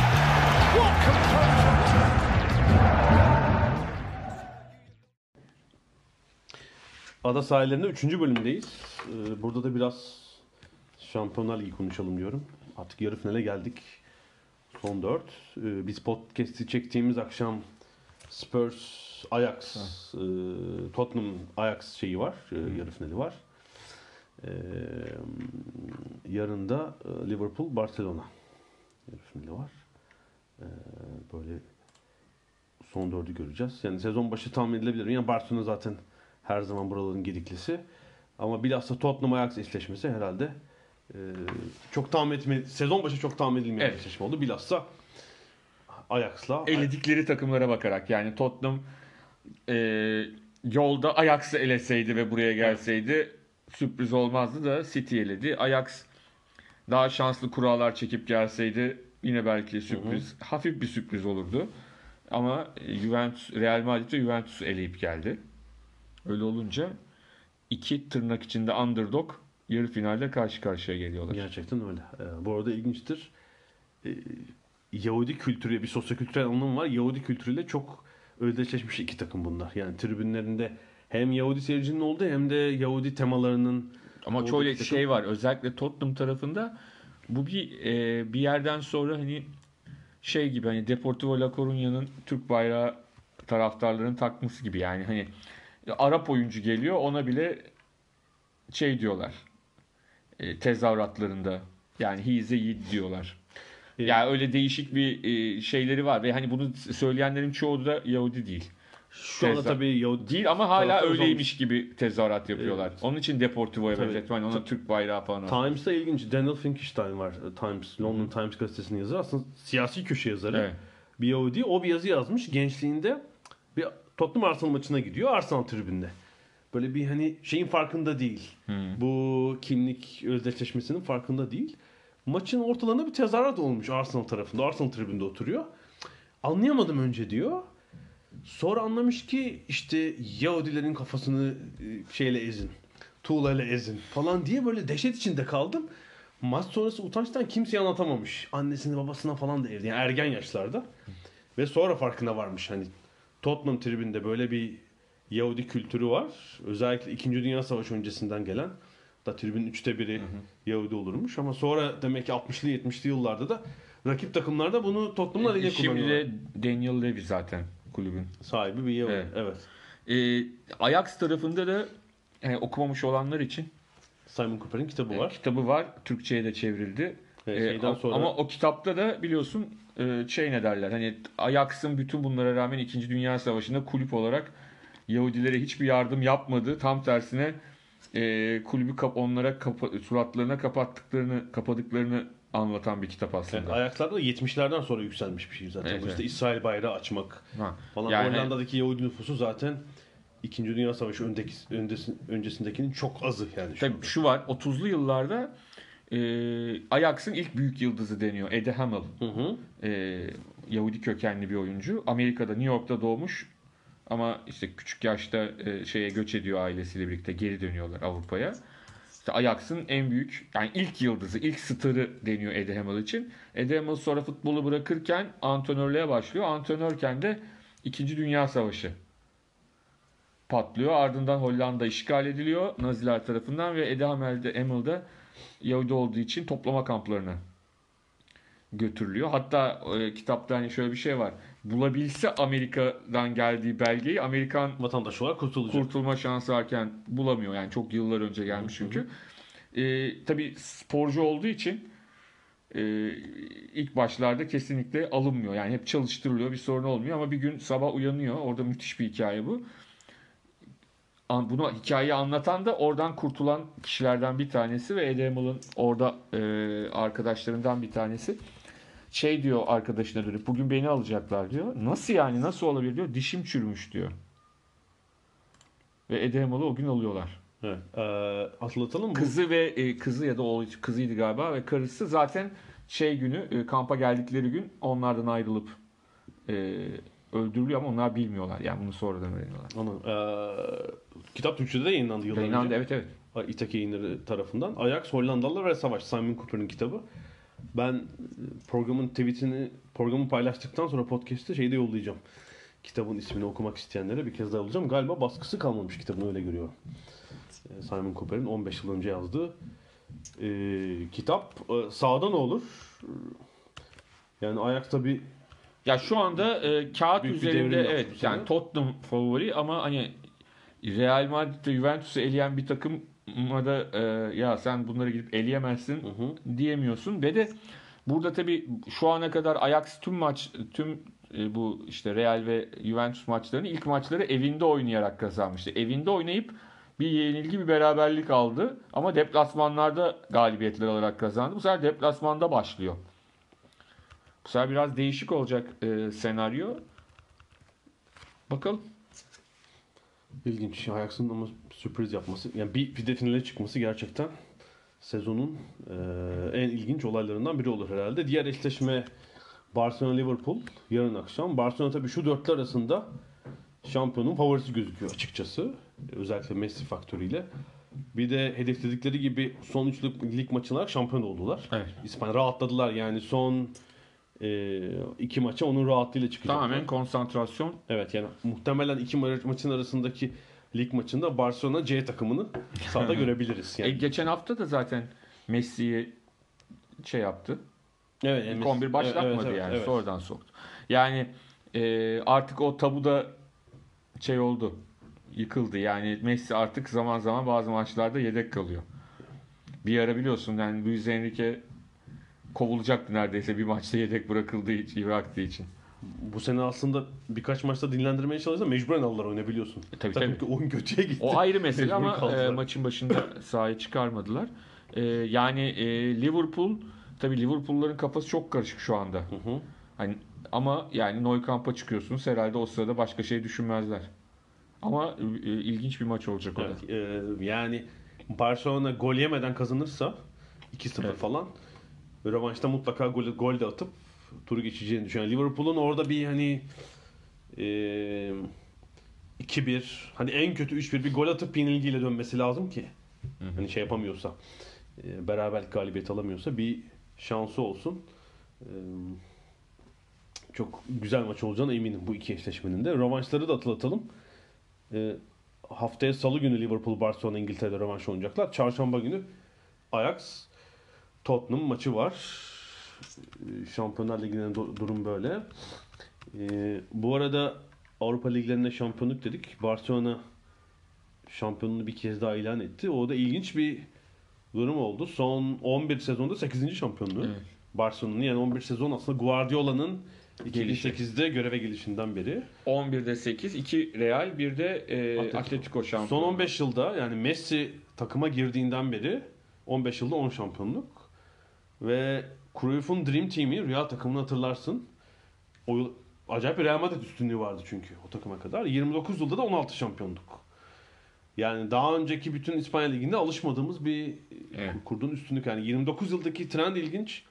Ada sahillerinde 3. bölümdeyiz. Ee, burada da biraz Şampiyonlar Ligi konuşalım diyorum. Artık yarı finale geldik. Son 4. biz podcast'i çektiğimiz akşam Spurs, Ajax, e, Tottenham Ajax şeyi var. e, yarı finali var. Ee, yarın da e, Liverpool, Barcelona yarı finali var. Ee, böyle son dördü göreceğiz. Yani sezon başı tahmin edilebilir. Yani Barcelona zaten her zaman buraların gediklisi. Ama bilhassa Tottenham Ajax eşleşmesi herhalde e, çok tahmin etme sezon başı çok tahmin edilmeyen Evet. eşleşme oldu. Bilhassa Ajax'la Eledikleri takımlara bakarak yani Tottenham e, yolda Ajax'ı eleseydi ve buraya gelseydi sürpriz olmazdı da City eledi. Ajax daha şanslı kurallar çekip gelseydi yine belki sürpriz, hafif bir sürpriz olurdu. Ama e, Juventus, Real Madrid ve Juventus'u eleyip geldi. Öyle olunca iki tırnak içinde underdog yarı finalde karşı karşıya geliyorlar. Gerçekten öyle. Ee, bu arada ilginçtir. Ee, Yahudi kültürü, bir sosyokültürel anlamı var. Yahudi kültürüyle çok özdeşleşmiş iki takım bunlar. Yani tribünlerinde hem Yahudi seyircinin olduğu hem de Yahudi temalarının Ama şöyle takım. şey var özellikle Tottenham tarafında bu bir e, bir yerden sonra hani şey gibi hani Deportivo La Coruña'nın Türk bayrağı taraftarların takması gibi yani hani Arap oyuncu geliyor ona bile şey diyorlar e, tezahüratlarında yani he is a diyorlar. E, Yani öyle değişik bir e, şeyleri var ve hani bunu söyleyenlerin çoğu da Yahudi değil. şu anda tabii Yahudi Değil ama hala öyleymiş gibi tezahürat yapıyorlar. Evet. Onun için Deportivo'ya benzetme. Hani ona Türk bayrağı falan. var. Times'ta ilginç. Daniel Finkelstein var. e, Times, London Times gazetesinin yazarı. Aslında siyasi köşe yazarı. Evet. Bir Yahudi. O bir yazı yazmış. Gençliğinde bir Tottenham Arsenal maçına gidiyor. Arsenal tribünde. Böyle bir hani şeyin farkında değil. Bu kimlik özdeşleşmesinin farkında değil. Maçın ortalarında bir tezahürat olmuş Arsenal tarafında. Arsenal tribünde oturuyor. Anlayamadım önce diyor. Sonra anlamış ki işte Yahudilerin kafasını e, şeyle ezin. Tuğlayla ezin falan diye böyle dehşet içinde kaldım. Maç sonrası utançtan kimseye anlatamamış. Annesine babasına falan da evde. Yani ergen yaşlarda. Ve sonra farkına varmış. Hani Tottenham tribünde böyle bir Yahudi kültürü var. Özellikle 2. Dünya Savaşı öncesinden gelen. Da tribünün üçte biri Yahudi olurmuş. Ama sonra demek ki 60'lı 70'li yıllarda da rakip takımlarda bunu Tottenham'la E, Şimdi kullanıyorlar. de Daniel Levy zaten kulübün. Sahibi bir Yahudi. Evet. Evet. Ee, Ajax tarafında da yani okumamış olanlar için Simon Cooper'in kitabı e, var. kitabı var. Türkçe'ye de çevrildi. Evet, Ee, a- sonra- Ama o kitapta da biliyorsun e, şey ne derler hani Ajax'ın bütün bunlara rağmen 2. Dünya Savaşı'nda kulüp olarak Yahudilere hiçbir yardım yapmadı. Tam tersine e, kulübü kap onlara kapa- suratlarına kapattıklarını kapadıklarını anlatan bir kitap aslında. Yani ayaklarda da 70'lerden sonra yükselmiş bir şey zaten. Evet, Bu işte evet. İsrail bayrağı açmak Ha. falan. Yani- Hollanda'daki Yahudi nüfusu zaten 2. Dünya Savaşı öndeki, öncesindekinin çok azı yani. Şu Tabii anda. şu var 30'lu yıllarda e, Ajax'ın ilk büyük yıldızı deniyor. Eddie Hamel. Hı hı. E, Yahudi kökenli bir oyuncu. Amerika'da New York'ta doğmuş ama işte küçük yaşta e, şeye göç ediyor ailesiyle birlikte geri dönüyorlar Avrupa'ya. İşte Ajax'ın en büyük yani ilk yıldızı, ilk starı deniyor Eddie için. Eddie sonra futbolu bırakırken antrenörlüğe başlıyor. Antrenörken de 2. Dünya Savaşı patlıyor. Ardından Hollanda işgal ediliyor Naziler tarafından ve Eddie Hamel de Hamel de Yahudi olduğu için toplama kamplarına götürülüyor. Hatta e, kitapta hani şöyle bir şey var. Bulabilse Amerika'dan geldiği belgeyi Amerikan Vatandaş olarak kurtulacak. kurtulma şansı varken bulamıyor. Yani çok yıllar önce gelmiş çünkü. E, tabii sporcu olduğu için e, ilk başlarda kesinlikle alınmıyor. Yani hep çalıştırılıyor bir sorun olmuyor ama bir gün sabah uyanıyor. Orada müthiş bir hikaye bu. Bunu hikayeyi anlatan da oradan kurtulan kişilerden bir tanesi ve Eddie Hamel'ın orada e, arkadaşlarından bir tanesi. Şey diyor arkadaşına dönüp bugün beni alacaklar diyor. Nasıl yani nasıl olabilir diyor. Dişim çürümüş diyor. Ve Eddie Hamel'ı o gün alıyorlar. Evet. Ee, hatırlatalım. Bu Kızı ve e, kızı ya da oğlu kızıydı galiba ve karısı zaten şey günü e, kampa geldikleri gün onlardan ayrılıp e, öldürülüyor ama onlar bilmiyorlar. Yani bunu sonradan öğreniyorlar. Anladım. Ee, kitap Türkçe'de de yayınlandı yıllar Yayınlandı, önce. evet evet. İtaki yayınları tarafından. Ajax Hollandalılar ve Savaş. Simon Cooper'ın kitabı. Ben e, programın tweetini programı paylaştıktan sonra podcast'te şeyde yollayacağım. Kitabın ismini okumak isteyenlere bir kez daha yollayacağım. Galiba baskısı kalmamış kitabın öyle görüyorum. Ee, Simon Cooper'in 15 yıl önce yazdığı e, kitap. E, sağda ne olur? E, Yani Ajax tabi Ya şu anda e, kağıt Büyük bir üzerinde evet yani. Tottenham favori ama hani Real Madrid ve Juventus'u eleyen bir takıma da e, ya sen bunları gidip eleyemezsin diyemiyorsun ve de burada tabii şu ana kadar Ajax tüm maç tüm e, bu işte Real ve Juventus maçlarını ilk maçları evinde oynayarak kazanmıştı. Evinde oynayıp bir yenilgi bir beraberlik aldı ama deplasmanlarda galibiyetler alarak kazandı. Bu sefer deplasmanda başlıyor. Bu sefer biraz değişik olacak e, senaryo. Bakalım. İlginç. Ajax'ın ama sürpriz yapması. Yani bir, bir de finale çıkması gerçekten sezonun e, en ilginç olaylarından biri olur herhalde. Diğer eşleşme Barcelona-Liverpool yarın akşam. Barcelona tabii şu dörtlü arasında şampiyonun favorisi gözüküyor açıkçası. Özellikle Messi faktörüyle. Bir de hedefledikleri gibi son üçlük lig maçına şampiyon oldular. Evet. İspanya rahatladılar yani son e, iki maça onun rahatlığıyla çıkacaklar. Tamamen konsantrasyon. Evet yani muhtemelen iki ma- maçın arasındaki lig maçında Barcelona C takımını sahada (laughs) görebiliriz. E, Yani, geçen hafta da zaten Messi'yi şey yaptı. evet, İlk yani 11 başlatmadı evet, evet, yani. evet. Sonradan soktu. Yani e, artık o tabu da şey oldu. Yıkıldı. Yani Messi artık zaman zaman bazı maçlarda yedek kalıyor. Bir ara biliyorsun yani Luis Enrique kovulacaktı neredeyse bir maçta yedek bırakıldığı için, bıraktığı için. Bu sene aslında birkaç maçta dinlendirmeye çalışsa mecburen aldılar oyunu biliyorsun. E, tabii, tabii. ki oyun kötüye gitti. O ayrı mesele Mecbur ama kaldılar. e, maçın başında (laughs) sahaya çıkarmadılar. E, yani e, Liverpool tabii Liverpool'ların kafası çok karışık şu anda. Hı hı. Hani ama yani Nou Camp'a çıkıyorsunuz herhalde o sırada başka şey düşünmezler. Ama e, ilginç bir maç olacak o da. E, yani Barcelona gol yemeden kazanırsa 2-0 Evet. falan rövanşta mutlaka gol, gol de atıp turu geçeceğini düşünüyorum. Liverpool'un orada bir hani e, 2-1 hani en kötü 3-1 bir gol atıp yenilgiyle dönmesi lazım ki hani şey yapamıyorsa e, beraberlik galibiyet alamıyorsa bir şansı olsun. E, çok güzel maç olacağına eminim bu iki eşleşmenin de. Rövanşları da hatırlatalım. E, haftaya salı günü Liverpool Barcelona İngiltere'de rövanş oynayacaklar. Çarşamba günü Ajax Tottenham maçı var. Şampiyonlar Ligi'nin du- durum böyle. E, bu arada Avrupa Liglerinde şampiyonluk dedik. Barcelona şampiyonluğunu bir kez daha ilan etti. O da ilginç bir durum oldu. Son 11 sezonda 8. şampiyonluğu. Evet. Barcelona'nın yani 11 sezon aslında Guardiola'nın Gelişi. 2008'de göreve gelişinden beri. 11'de 8, 2 Real, 1 de e, Atletico. Atletico, şampiyonu. Son 15 yılda yani Messi takıma girdiğinden beri 15 yılda 10 şampiyonluk. Ve Cruyff'un Dream Team'i Real takımını hatırlarsın. O yıl acayip bir Real Madrid üstünlüğü vardı çünkü o takıma kadar. 29 yılda da 16 şampiyonluk. Yani daha önceki bütün İspanya Ligi'nde alışmadığımız bir Evet. kurduğun üstünlük. Yani 29 yıldaki trend ilginç.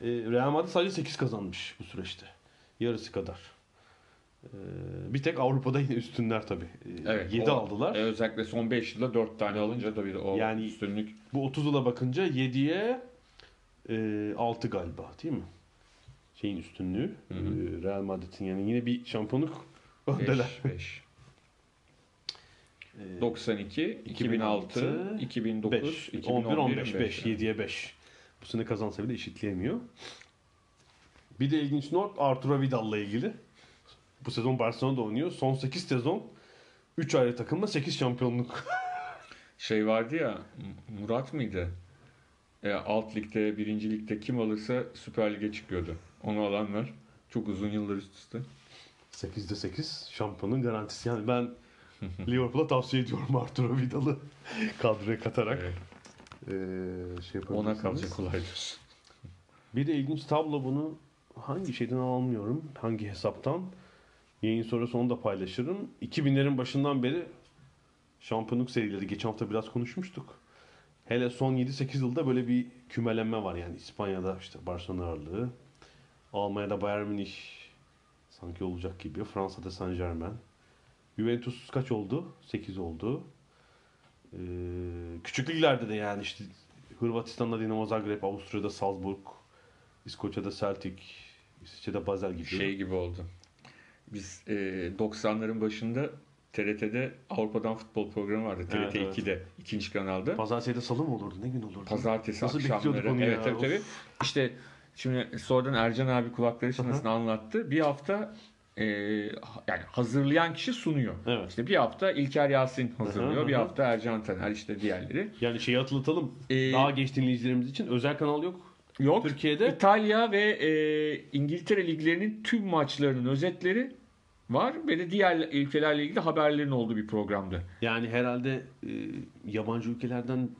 Ee, Real Madrid sadece 8 kazanmış bu süreçte. Yarısı kadar. Ee, bir tek Avrupa'da yine üstünler tabii. Ee, Evet, 7 o- aldılar. E, özellikle son 5 yılda 4 tane alınca tabii o Yani- üstünlük. Bu 30 yıla bakınca 7'ye e, 6 galiba değil mi? Şeyin üstünlüğü. Hı hı. e, Real Madrid'in yani yine bir şampiyonluk öndeler. 5, 5. Ee, 92, 2006, 2009, 5, 2011, 11, 15, 5, 5. 7'ye 5. Bu sene kazansa bile eşitleyemiyor. Bir de ilginç not Arturo Vidal'la ilgili. Bu sezon Barcelona'da oynuyor. Son 8 sezon 3 ayrı takımla 8 şampiyonluk. Şey vardı ya, Murat mıydı? E, alt ligde, birinci ligde kim alırsa Süper Lig'e çıkıyordu. Onu alanlar çok uzun yıllar üst üste. 8'de 8 şampiyonun garantisi. Yani ben (laughs) Liverpool'a tavsiye ediyorum Arturo Vidal'ı (laughs) kadroya katarak. Evet. Ee, şey Ona kalacak olaydır. Bir de ilginç tablo bunu hangi şeyden almıyorum, hangi hesaptan. Yayın sonrası onu da paylaşırım. 2000'lerin başından beri şampiyonluk serileri. Geçen hafta biraz konuşmuştuk. Hele son 7-8 yılda böyle bir kümelenme var yani. İspanya'da işte Barcelona ağırlığı. Almanya'da Bayern Münih sanki olacak gibi. Fransa'da Saint Germain. Juventus kaç oldu? 8 oldu. Ee, küçük liglerde de yani işte Hırvatistan'da Dinamo Zagreb, Avusturya'da Salzburg, İskoçya'da Celtic, İsviçre'de Basel gibi. Şey gibi oldu. Biz e, 90'ların başında TRT'de Avrupa'dan futbol programı vardı. TRT Evet, 2'de, ikinci kanalda. Pazartesi'de salı mı olurdu? Ne gün olurdu? Pazartesi Nasıl akşamları. onu ya? Evet tabii Of. tabii. İşte şimdi sonradan Ercan abi kulakları çınlasını anlattı. Bir hafta e, yani hazırlayan kişi sunuyor. Evet. İşte bir hafta İlker Yasin hazırlıyor. Bir hafta Ercan Taner işte diğerleri. Yani şeyi hatırlatalım. Ee, Daha geç dinleyicilerimiz için özel kanal yok. Yok. Türkiye'de? İtalya ve e, İngiltere liglerinin tüm maçlarının özetleri var ve de diğer ülkelerle ilgili haberlerin olduğu bir programdı. Yani herhalde e, yabancı ülkelerden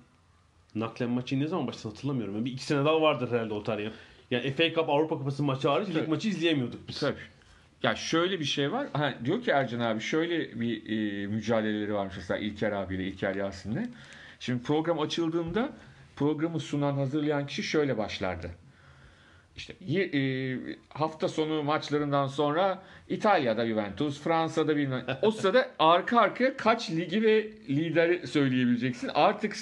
naklen maçı ne zaman başladı hatırlamıyorum. Yani bir iki sene daha vardır herhalde o tarih. Yani FA Cup Avrupa Kupası maçı hariç lig Tabii. maçı izleyemiyorduk biz. Tabii. Ya şöyle bir şey var. Ha, diyor ki Ercan abi şöyle bir e, mücadeleleri varmış mesela İlker abiyle, İlker Yasin'le. Şimdi program açıldığında programı sunan, hazırlayan kişi şöyle başlardı. İşte e, hafta sonu maçlarından sonra İtalya'da Juventus, Fransa'da bilmem. O sırada arka arkaya kaç ligi ve lideri söyleyebileceksin. Artık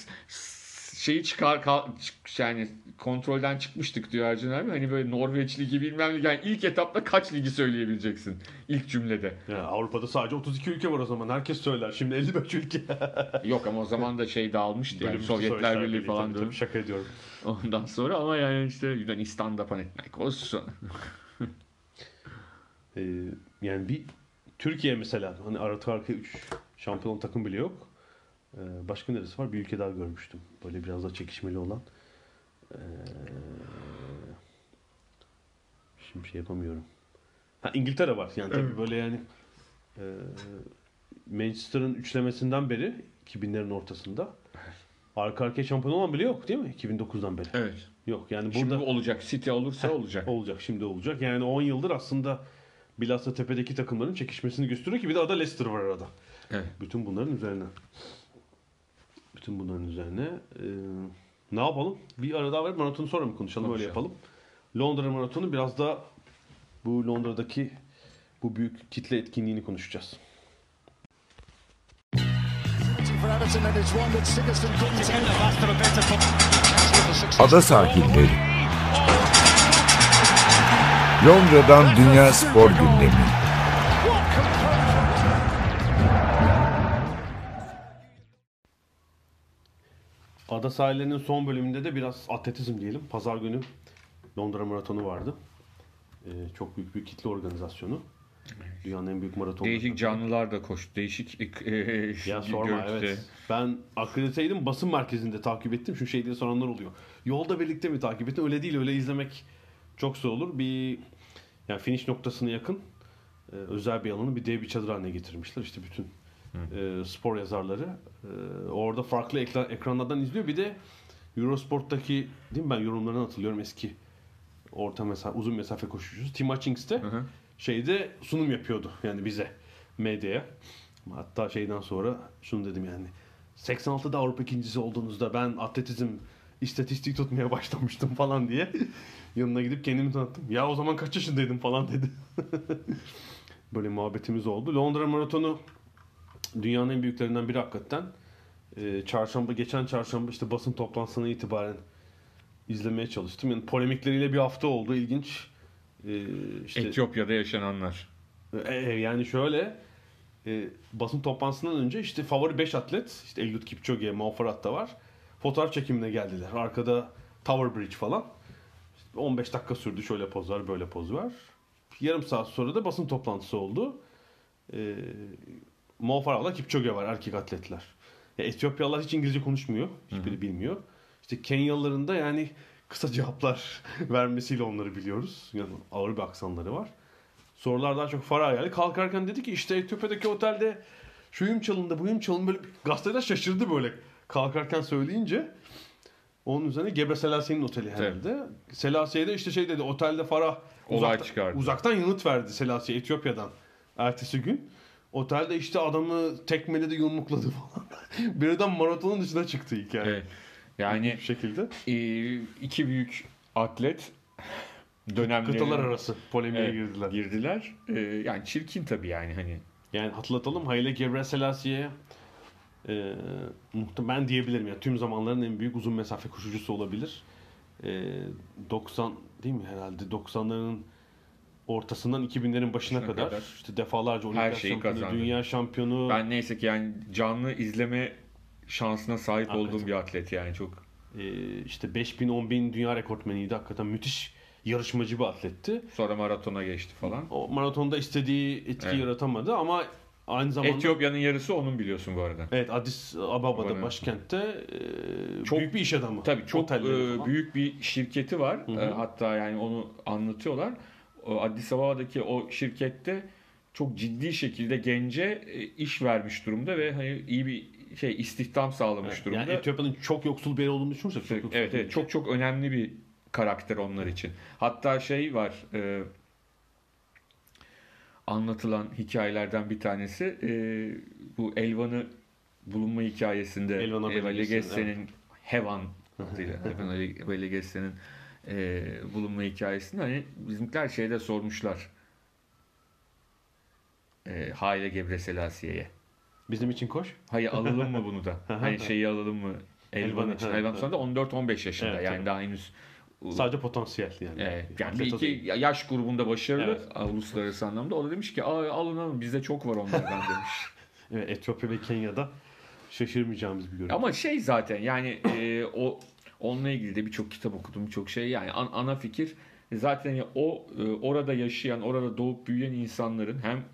şeyi çıkar kal- çık- yani kontrolden çıkmıştık diyor Ercan abi. Hani böyle Norveç ligi bilmem ne. Yani ilk etapta kaç ligi söyleyebileceksin ilk cümlede. Ya Avrupa'da sadece 32 ülke var o zaman. Herkes söyler. Şimdi 55 ülke. (laughs) Yok ama o zaman da şey dağılmıştı yani Sovyetler Birliği falan tabii, tabii, şaka ediyorum. ondan sonra ama yani işte Yunanistan'da Panathinaikos (laughs) Ee, yani bir Türkiye mesela hani arka arkaya 3 şampiyon takım bile yok. Ee, başka neresi var? Bir ülke daha görmüştüm. Böyle biraz daha çekişmeli olan. Ee, şimdi şey yapamıyorum. Ha İngiltere var. Yani tabii böyle yani e, Manchester'ın üçlemesinden beri 2000'lerin ortasında arka arkaya şampiyon olan bile yok değil mi? 2009'dan beri. Evet. Yok yani Şimdi burada bu olacak. City olursa olacak. Olacak şimdi olacak. Yani 10 yıldır aslında bilhassa tepedeki takımların çekişmesini gösteriyor ki bir de arada Leicester var arada. Evet. Bütün bunların üzerine. Bütün bunların üzerine. Ee, ne yapalım? Bir ara daha ver maratonu sonra mı konuşalım? Öyle Konuşalım. yapalım. Londra maratonu biraz da bu Londra'daki bu büyük kitle etkinliğini konuşacağız. Ada sahilleri. Londra'dan Dünya Spor Gündemi. Ada sahillerinin son bölümünde de biraz atletizm diyelim. Pazar günü Londra maratonu vardı. Ee, çok büyük bir kitle organizasyonu. Dünyanın en büyük maratonu. Değişik canlılar da koştu. Değişik e, Ya sorma görüntüde. evet. Ben akrediteydim basın merkezinde takip ettim. Şu şey diye soranlar oluyor. Yolda birlikte mi takip ettin? Öyle değil öyle izlemek çok zor olur. Bir yani finish noktasına yakın e, özel bir alanı bir dev bir çadır haline getirmişler. İşte bütün e, spor yazarları e, orada farklı ekran, ekranlardan izliyor. Bir de Eurosport'taki değil mi ben yorumlarını hatırlıyorum eski orta mesafe uzun mesafe koşucusu Tim Hutchings de hı. şeyde sunum yapıyordu yani bize medyaya. Hatta şeyden sonra şunu dedim yani 86'da Avrupa ikincisi olduğunuzda ben atletizm istatistik tutmaya (laughs) başlamıştım falan diye yanına gidip kendimi tanıttım. Ya o zaman kaç yaşındaydım falan dedi. (laughs) Böyle muhabbetimiz oldu. Londra Maratonu dünyanın en büyüklerinden biri hakikaten. Ee, çarşamba geçen çarşamba işte basın toplantısına itibaren izlemeye çalıştım. Yani polemikleriyle bir hafta oldu. İlginç. Ee, işte Etiyopya'da yaşananlar. e, e, yani şöyle e, basın toplantısından önce işte favori 5 atlet işte Eliud Kipchoge, Mo Farah da var. Fotoğraf çekimine geldiler. Arkada Tower Bridge falan. İşte 15 dakika sürdü. Şöyle poz var, böyle poz var. Yarım saat sonra da basın toplantısı oldu. E, Mo Farah'la Kipchoge var erkek atletler. Ya, Etiyopyalılar hiç İngilizce konuşmuyor. Hiçbiri bilmiyor. İşte Kenyalıların da yani kısa cevaplar (laughs) vermesiyle onları biliyoruz. Yani ağır bir aksanları var. Sorular daha çok Farah geldi. Kalkarken dedi ki işte Etiyopya'daki otelde şuyum çalındı, buyum çalındı. Böyle gazeteler şaşırdı böyle kalkarken söyleyince. Onun üzerine Gebre Selassi'nin oteli herhalde. Selassi'ye de işte şey dedi otelde Farah Olay uzakta- çıkardı. uzaktan yanıt verdi Selassie Etiyopya'dan. Ertesi gün. Otelde işte adamı tekmeledi yumrukladı falan. (laughs) Birden maratonun dışına çıktı hikaye. Evet. Yani Bir şekilde. e, iki büyük atlet dönemleri Kıtalar arası polemiğe Evet, girdiler. girdiler. E, yani çirkin tabii yani hani. Yani hatırlatalım Haile Gebrselassie e, muhtem- ben diyebilirim ya tüm zamanların en büyük uzun mesafe koşucusu olabilir. E, 90 değil mi herhalde 90'ların ortasından 2000'lerin başına kadar, kadar. işte defalarca olimpiyat şampiyonu, kazandı. dünya şampiyonu. Ben neyse ki yani canlı izleme şansına sahip Hakikaten. olduğum bir atlet yani çok. e, işte 5000 10000 dünya rekortmeniydi. Hakikaten müthiş yarışmacı bir atletti. Sonra maratona geçti falan. O maratonda istediği etki Evet. yaratamadı ama Aynı zamanda Etiyopya'nın yarısı onun biliyorsun bu arada. Evet Addis Ababa'da Bana- başkentte e, Çok- büyük bir iş adamı. Tabii çok e, büyük bir şirketi var. Hı hı. E, hatta yani onu anlatıyorlar. Addis Ababa'daki o şirkette çok ciddi şekilde gence e, iş vermiş durumda ve hani iyi bir şey istihdam sağlamış Evet, durumda. Yani Etiyopya'nın çok yoksul bir yer olduğunu düşünürsek çok evet, evet çok çok önemli bir karakter onlar için. Hatta şey var e, anlatılan hikayelerden bir tanesi e, bu Elvan'ı bulunma hikayesinde Elvan Eva Abeliges'in, Legesse'nin Hevan (laughs) adıyla Hevan Abeligesse'nin e, bulunma hikayesinde hani bizimkiler şeyde sormuşlar e, Haile Gebreselasiye'ye. Bizim için koş. Hayır alalım mı bunu da? (laughs) hani şeyi alalım mı? Elvan için. Elvan sonra da 14-15 yaşında. Evet, yani tabii. daha henüz Sadece potansiyel yani. Evet, yani bir iki yaş grubunda başarılı Evet. uluslararası anlamda. O da demiş ki alın alın bizde çok var onlardan (laughs) demiş. Evet, Etiyopya ve Kenya'da şaşırmayacağımız bir görüntü. Ama şey zaten yani e, o onunla ilgili de birçok kitap okudum birçok şey yani an- ana fikir zaten o e, orada yaşayan orada doğup büyüyen insanların hem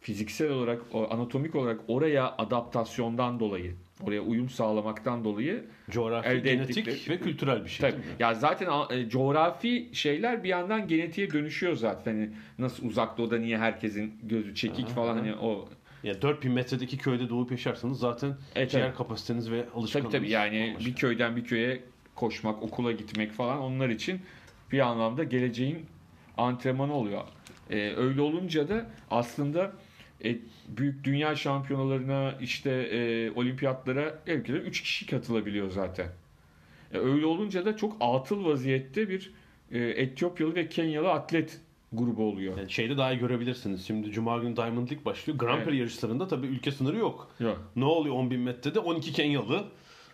fiziksel olarak anatomik olarak oraya adaptasyondan dolayı oraya uyum sağlamaktan dolayı Coğrafi, elde genetik ettikleri- ve kültürel bir şey. Tabii. Ya zaten e, coğrafi şeyler bir yandan genetiğe dönüşüyor zaten. Hani nasıl uzak doğuda niye herkesin gözü çekik Aha, falan aha. hani o Ya 4000 metredeki köyde doğup yaşarsanız zaten Evet, ciğer evet. kapasiteniz ve tabii alışkanlığınız tabii yani bambaşka. bir köyden bir köye koşmak, okula gitmek falan onlar için bir anlamda geleceğin antrenmanı oluyor. E, öyle olunca da aslında e, büyük dünya şampiyonalarına işte e, olimpiyatlara ülkede 3 kişi katılabiliyor zaten. E, öyle olunca da çok atıl vaziyette bir e, Etiyopyalı ve Kenyalı atlet grubu oluyor. Yani şeyde daha iyi görebilirsiniz. Şimdi Cuma günü Diamond League başlıyor. Grand Evet. Prix yarışlarında tabii ülke sınırı yok. Yok. Ne oluyor 10.000 metrede? 12 Kenyalı,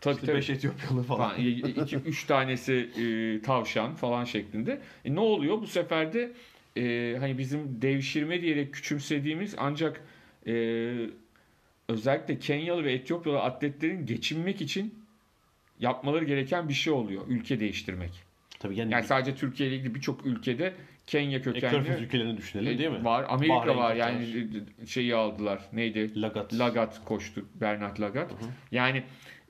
Tabii işte tabii. 5 Etiyopyalı falan. Falan. 2 3 tanesi e, tavşan falan şeklinde. E, ne oluyor bu sefer de e, hani bizim devşirme diyerek küçümsediğimiz ancak e, özellikle Kenyalı ve Etiyopyalı atletlerin geçinmek için yapmaları gereken bir şey oluyor. Ülke değiştirmek. Tabii yani, Yani sadece Türkiye ile ilgili birçok ülkede Kenya e, Körfez kökenli ülkelerini düşünelim değil mi? var. Amerika Bahreyn, var yani e, şeyi aldılar. Neydi? Lagat. Lagat koştu. Bernard Lagat. Yani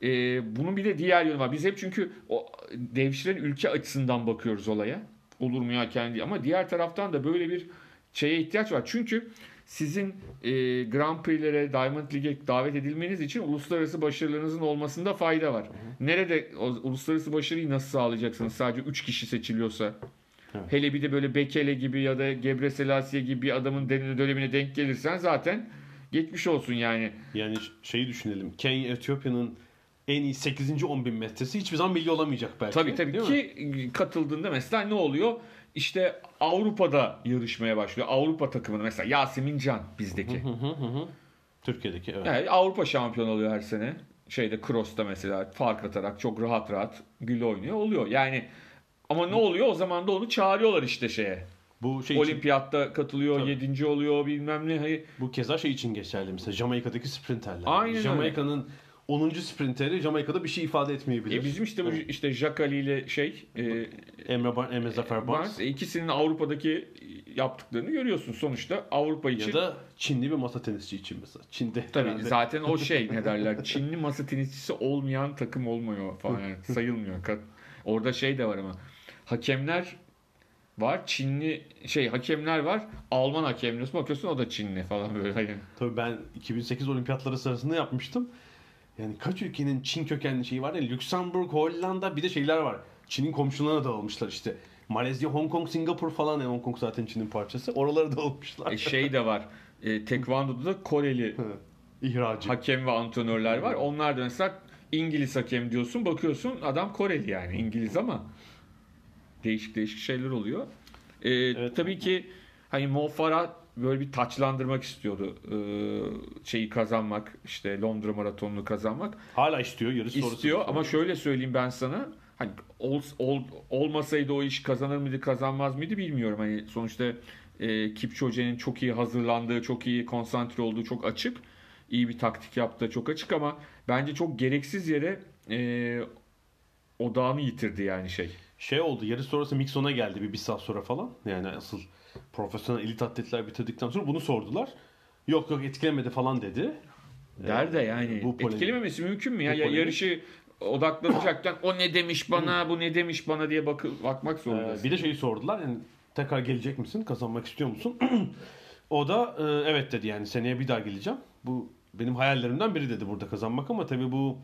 e, bunun bir de diğer yönü var. Biz hep çünkü o devşiren ülke açısından bakıyoruz olaya. Olur mu ya kendi ama diğer taraftan da böyle bir şeye ihtiyaç var. Çünkü sizin e, Grand Prix'lere, Diamond League'e davet edilmeniz için uluslararası başarılarınızın olmasında fayda var. Nerede o uluslararası başarıyı nasıl sağlayacaksınız? Sadece 3 kişi seçiliyorsa. Evet. Hele bir de böyle Bekele gibi ya da Gebre Selassie gibi bir adamın dön- dönemine denk gelirsen zaten geçmiş olsun yani. Yani şeyi düşünelim. Kenya, Etiyopya'nın en iyi 8. 10.000 metresi hiçbir zaman milli olamayacak belki. Tabii tabii değil ki mi? katıldığında mesela ne oluyor? İşte Avrupa'da yarışmaya başlıyor. Avrupa takımında mesela Yasemin Can bizdeki. Hı hı hı hı. Türkiye'deki evet. Yani Avrupa şampiyon oluyor her sene. Şeyde cross'ta mesela fark atarak çok rahat rahat gül oynuyor oluyor. Yani ama ne oluyor? O zaman da onu çağırıyorlar işte şeye. Bu şey için, Olimpiyatta katılıyor, Tabii. yedinci oluyor bilmem ne. Hayır. bu keza şey için geçerli mesela Jamaika'daki sprinterler. Aynen öyle. Jamaika'nın 10. sprinteri Jamaika'da bir şey ifade etmeyebilir. E bizim işte bu Evet. işte Jacques Ali ile şey e, Emre, Bar Emre Zafer Barnes. Barnes, e, ikisinin Avrupa'daki yaptıklarını görüyorsun. Sonuçta Avrupa için Ya da Çinli bir masa tenisçi için mesela. Çin'de Tabii herhalde- zaten o şey (laughs) ne derler Çinli masa tenisçisi olmayan takım olmuyor falan yani sayılmıyor. Orada şey de var ama hakemler var Çinli şey hakemler var Alman hakemler bakıyorsun o da Çinli falan böyle hani. Tabii ben 2008 olimpiyatları sırasında yapmıştım. Yani kaç ülkenin Çin kökenli şeyi var ya Lüksemburg, Hollanda bir de şeyler var. Çin'in komşularına dağılmışlar işte. Malezya, Hong Kong, Singapur falan. Yani Hong Kong zaten Çin'in parçası. Oralara dağılmışlar. E, şey de var e, Tekvando'da da Koreli İhracı. hakem ve antrenörler var. Onlar da mesela İngiliz hakem diyorsun bakıyorsun adam Koreli yani İngiliz ama değişik değişik şeyler oluyor. Ee, Evet. Tabii ki hani Mo Farah böyle bir taçlandırmak istiyordu. Ee, şeyi kazanmak işte Londra maratonunu kazanmak Hala istiyor. Yarış sonrası. istiyor ama şöyle söyleyeyim ben sana hani ol, ol- olmasaydı o iş kazanır mıydı kazanmaz mıydı bilmiyorum. Hani sonuçta e, Kipchoge'nin çok iyi hazırlandığı, çok iyi konsantre olduğu çok açık. iyi bir taktik yaptığı çok açık ama bence çok gereksiz yere e, odağını yitirdi yani şey. Şey oldu. Yarış sonrası Mixon'a geldi bir, bir saat sonra falan. Yani asıl profesyonel elit atletler bitirdikten sonra bunu sordular. Yok yok etkilemedi falan dedi. Der de yani bu polemik- etkilememesi mümkün mü ya? Bu ya yarışı odaklanacakken o ne demiş bana, bu ne demiş bana diye bakı, bakmak Ee, zorundasın. bir de şeyi sordular yani tekrar gelecek misin? Kazanmak istiyor musun? (clears throat) o da e, evet dedi yani seneye bir daha geleceğim. Bu benim hayallerimden biri dedi burada kazanmak ama tabii bu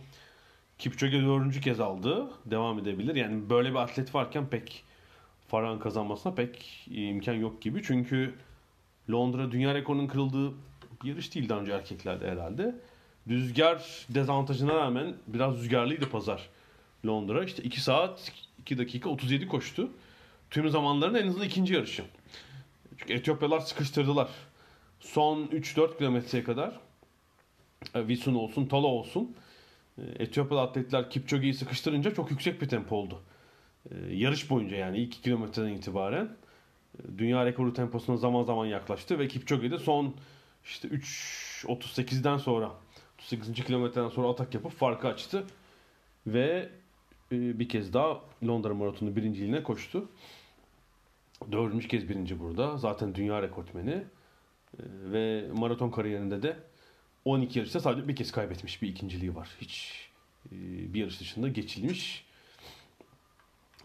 Kipchoge dördüncü kez aldı. Devam edebilir. Yani böyle bir atlet varken pek Farah'ın kazanmasına pek imkan yok gibi. Çünkü Londra dünya rekorunun kırıldığı bir yarış değil daha önce erkeklerde herhalde. Rüzgar dezavantajına rağmen biraz rüzgarlıydı pazar Londra. İşte 2 saat 2 dakika 37 koştu. Tüm zamanların en hızlı ikinci yarışı. Çünkü Etiyopyalar sıkıştırdılar. Son 3-4 kilometreye kadar e, Visun olsun, Tola olsun. e, Etiyopyalı atletler Kipchoge'yi sıkıştırınca çok yüksek bir tempo oldu. E, Yarış boyunca yani ilk 2 kilometreden itibaren e, dünya rekoru temposuna zaman zaman yaklaştı ve Kipchoge de son işte 3.38'den sonra 38. kilometreden sonra atak yapıp farkı açtı ve e, bir kez daha Londra Maratonu birinciliğine koştu. Dördüncü kez birinci burada. Zaten dünya rekortmeni. E, Ve maraton kariyerinde de 12 yarışta sadece bir kez kaybetmiş bir ikinciliği var. Hiç bir yarış dışında geçilmiş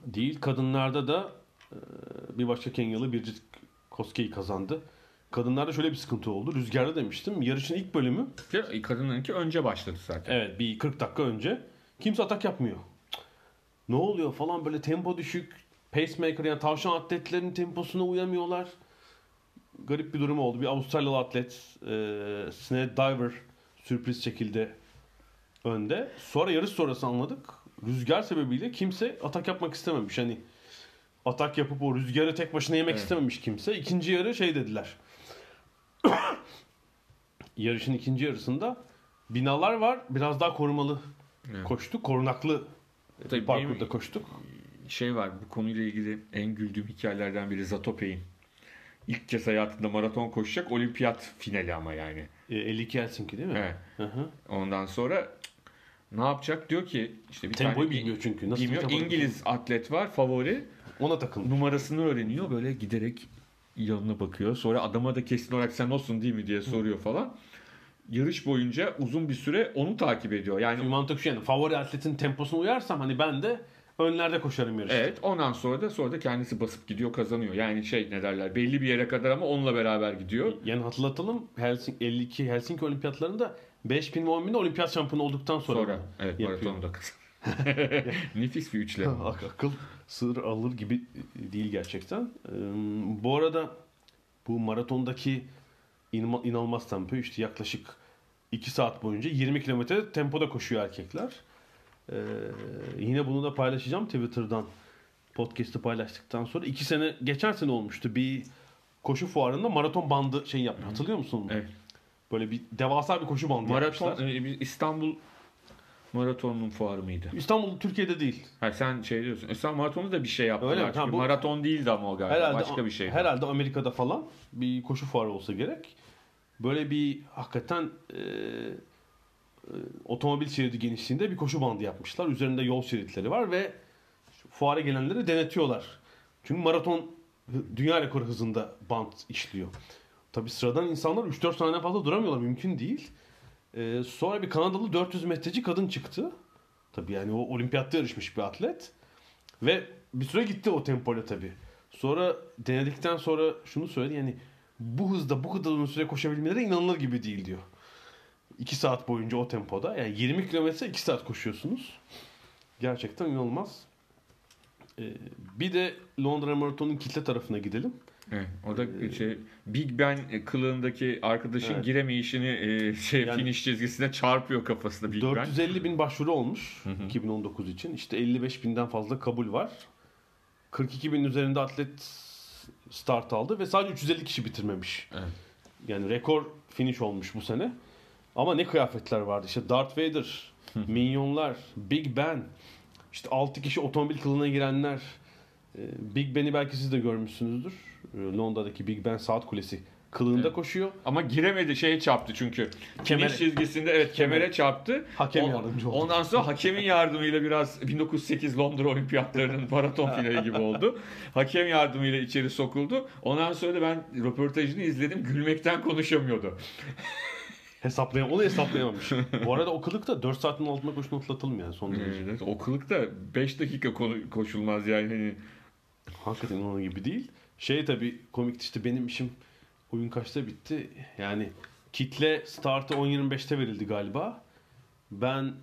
değil. Kadınlarda da e, bir başka Kenyalı Birgit Koskei kazandı. Kadınlarda şöyle bir sıkıntı oldu. Rüzgarda demiştim. Yarışın ilk bölümü Kadınlarınki önce başladı zaten. Evet bir 40 dakika önce kimse atak yapmıyor. Ne oluyor falan böyle tempo düşük. Pacemaker yani tavşan atletlerin temposuna uyamıyorlar. Garip bir durum oldu. Bir Avustralyalı atlet e, Sned Diver sürpriz şekilde önde. Sonra yarış sonrası anladık. Rüzgar sebebiyle kimse atak yapmak istememiş. Hani atak yapıp o rüzgarı tek başına yemek Evet. istememiş kimse. İkinci yarı şey dediler. (coughs) Yarışın ikinci yarısında binalar var. Biraz daha korumalı Evet. koştuk. Korunaklı Tabii bir parkurda koştuk. Şey var bu konuyla ilgili en güldüğüm hikayelerden biri Zatopek'in. İlk kez hayatında maraton koşacak olimpiyat finali ama yani. E, 52 Helsinki değil mi? Evet. Hı hı. Ondan sonra ne yapacak diyor ki işte bir Tempoyu tane bilmiyor çünkü. Nasıl bilmiyor. İngiliz atlet var favori. Ona takılmış. numarasını öğreniyor böyle giderek yanına bakıyor. Sonra adama da kesin olarak sen olsun değil mi diye soruyor falan. Yarış boyunca uzun bir süre onu takip ediyor. Yani mantık şu yani favori atletin temposuna uyarsam hani ben de önlerde koşarım yarışta. evet ondan sonra da sonra da kendisi basıp gidiyor kazanıyor. Yani şey ne derler belli bir yere kadar ama onunla beraber gidiyor. Yani hatırlatalım Helsinki, 52 Helsinki olimpiyatlarında 5000 ve 10000'de olimpiyat şampiyonu olduktan sonra, Sonra evet yapıyor. maratonu da kazanıyor. (laughs) Nefis bir üçlem. (laughs) Ak- akıl sır alır gibi değil gerçekten. Ee, bu arada bu maratondaki inma- inanılmaz tempo işte yaklaşık 2 saat boyunca 20 kilometre tempoda koşuyor erkekler. Ee, yine bunu da paylaşacağım Twitter'dan podcast'ı paylaştıktan sonra. 2 sene geçen sene olmuştu bir koşu fuarında maraton bandı şey yapmış. Hatırlıyor musun? Evet. Böyle bir devasa bir koşu bandı Maraton yapmışlar. e, İstanbul maratonunun fuarı mıydı? İstanbul Türkiye'de değil. Ha, sen şey diyorsun. İstanbul maratonu da bir şey yaptılar. Öyle mi? Ha, bu- Maraton değildi ama o galiba. Herhalde Başka bir şey. Herhalde Amerika'da falan bir koşu fuarı olsa gerek. Böyle bir hakikaten e, e, otomobil şeridi genişliğinde bir koşu bandı yapmışlar. Üzerinde yol şeritleri var ve fuara gelenleri denetiyorlar. Çünkü maraton dünya rekoru hızında bant işliyor. Tabi sıradan insanlar 3-4 saniye fazla duramıyorlar. Mümkün değil. E, sonra bir Kanadalı 400 metreci kadın çıktı. Tabi yani o olimpiyatta yarışmış bir atlet. Ve bir süre gitti o tempoyla tabii. Sonra denedikten sonra şunu söyledi yani bu hızda bu kadar uzun süre koşabilmeleri inanılır gibi değil diyor. 2 saat boyunca o tempoda yani 20 kilometre 2 saat koşuyorsunuz. Gerçekten inanılmaz. Ee, bir de Londra Maratonu'nun kitle tarafına gidelim. Evet, o da şey Big Ben kılığındaki arkadaşın Evet. giremeyişini e, şey Yani- finish çizgisine çarpıyor kafasında Big Ben. 450 bin başvuru olmuş 2019 için. İşte 55 binden fazla kabul var. 42 bin üzerinde atlet start aldı ve sadece 350 kişi bitirmemiş. Evet. Yani rekor finish olmuş bu sene. Ama ne kıyafetler vardı. İşte Darth Vader, Minyonlar, Big Ben, işte 6 kişi otomobil kılığına girenler. Ee, Big Ben'i belki siz de görmüşsünüzdür. Ee, Londra'daki Big Ben saat kulesi kılığında koşuyor. Ama giremedi şeye çarptı çünkü. Kemere. Finish çizgisinde evet kemere çarptı. Hakem O- yardımcı oldu. Ondan sonra hakemin yardımıyla biraz 1908 Londra Olimpiyatlarının (laughs) maraton finali gibi oldu. Hakem yardımıyla içeri sokuldu. Ondan sonra da ben röportajını izledim. Gülmekten konuşamıyordu. (laughs) Hesaplayam onu hesaplayamamış. Bu arada o kılık da 4 saatin altında koşunu atlatalım yani son derece. Evet, o kılık da 5 dakika koşulmaz yani. Hani Hakikaten onun gibi değil. Şey tabii komikti işte benim işim oyun kaçta bitti? Yani kitle startı 10.25'te verildi galiba. Ben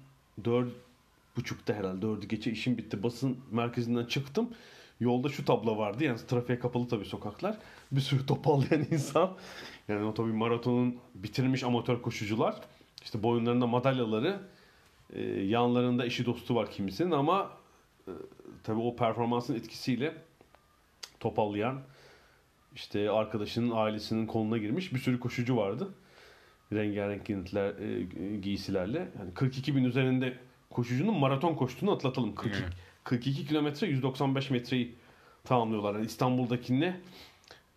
4.30'da herhalde 4'ü geçe işim bitti. Basın merkezinden çıktım. Yolda şu tablo vardı. Yani trafiğe kapalı tabii sokaklar. Bir sürü topallayan (laughs) insan. Yani o tabii maratonun bitirmiş amatör koşucular. İşte boyunlarında madalyaları. e, yanlarında eşi dostu var kimisinin ama e, tabii o performansın etkisiyle topallayan işte arkadaşının ailesinin koluna girmiş bir sürü koşucu vardı. Rengarenk giyintiler, e, giysilerle. Yani 42 bin üzerinde koşucunun maraton koştuğunu atlatalım. 42, Evet. 42 kilometre 195 metreyi tamamlıyorlar. Yani İstanbul'dakine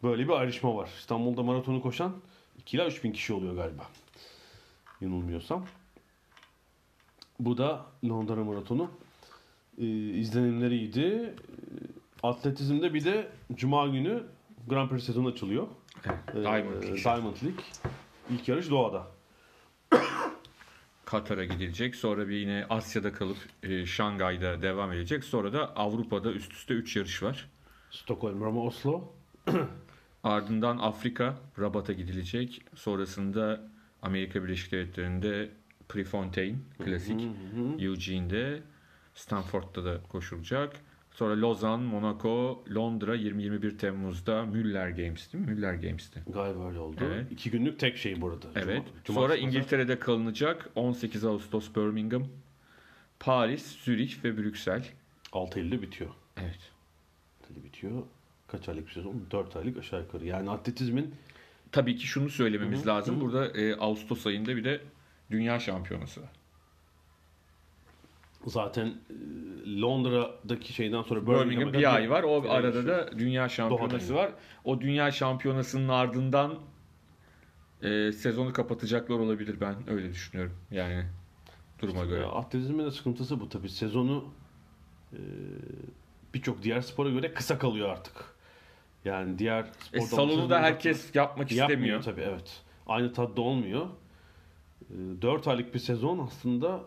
böyle bir ayrışma var. İstanbul'da maratonu koşan 2 ila 3 bin kişi oluyor galiba. Yanılmıyorsam. Bu da Londra Maratonu. Ee, izlenimleri iyiydi. Ee, Atletizmde bir de Cuma günü Grand Prix sezonu açılıyor. Ee, Diamond League. Diamond League. İlk yarış Doğa'da. Katar'a gidilecek. Sonra bir yine Asya'da kalıp e, Şangay'da devam edecek. Sonra da Avrupa'da üst üste 3 yarış var. Stockholm, Roma, Oslo. (clears throat) Ardından Afrika, Rabat'a gidilecek. Sonrasında Amerika Birleşik Devletleri'nde Prefontaine, klasik. Eugene'de, Stanford'da da koşulacak. Sonra Lozan, Monaco, Londra 20-21 Temmuz'da Müller Games değil mi? Müller Games'ti. Galiba öyle oldu. Evet. İki günlük tek şey burada. Evet. Cuma- Sonra cumartesi, İngiltere'de kalınacak. 18 Ağustos Birmingham, Paris, Zürih ve Brüksel. pazar. 6 Eylül'de bitiyor. Evet. 6 Eylül'de bitiyor. Kaç aylık bir sezon? 4 aylık aşağı yukarı. Yani atletizmin Tabii ki şunu söylememiz Hı hı. lazım. Burada e, Ağustos ayında bir de Dünya Şampiyonası var. Zaten e, Londra'daki şeyden sonra Birmingham bir ay var. O bir arada da Dünya Şampiyonası var. O Dünya Şampiyonası'nın ardından e, sezonu kapatacaklar olabilir ben öyle düşünüyorum. Yani duruma göre. Ya, atletizmin de sıkıntısı bu tabii. Sezonu e, birçok diğer spora göre kısa kalıyor artık. Yani diğer spor E, salonu da herkes yapmak yapmıyor istemiyor. tabii evet. Aynı tadda olmuyor. 4 aylık bir sezon aslında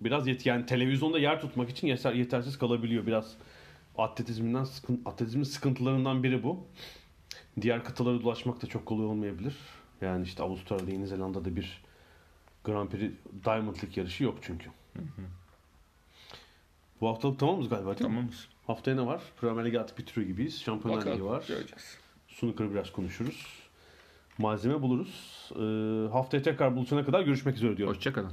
biraz yet yani televizyonda yer tutmak için yeter, yetersiz kalabiliyor biraz. Atletizminden sıkın, atletizmin sıkıntılarından biri bu. Diğer kıtaları dolaşmak da çok kolay olmayabilir. Yani işte Avustralya'da, Yeni Zelanda'da bir Grand Prix Diamond League yarışı yok çünkü. Bu haftalık tamamız galiba değil mi? Tamamız. Haftaya ne var? Premier Ligi artık bitiriyor gibiyiz. Şampiyonlar Ligi var. Göreceğiz. Snooker'ı biraz konuşuruz. Malzeme buluruz. Ee, haftaya tekrar buluşana kadar görüşmek üzere diyorum. Hoşçakalın.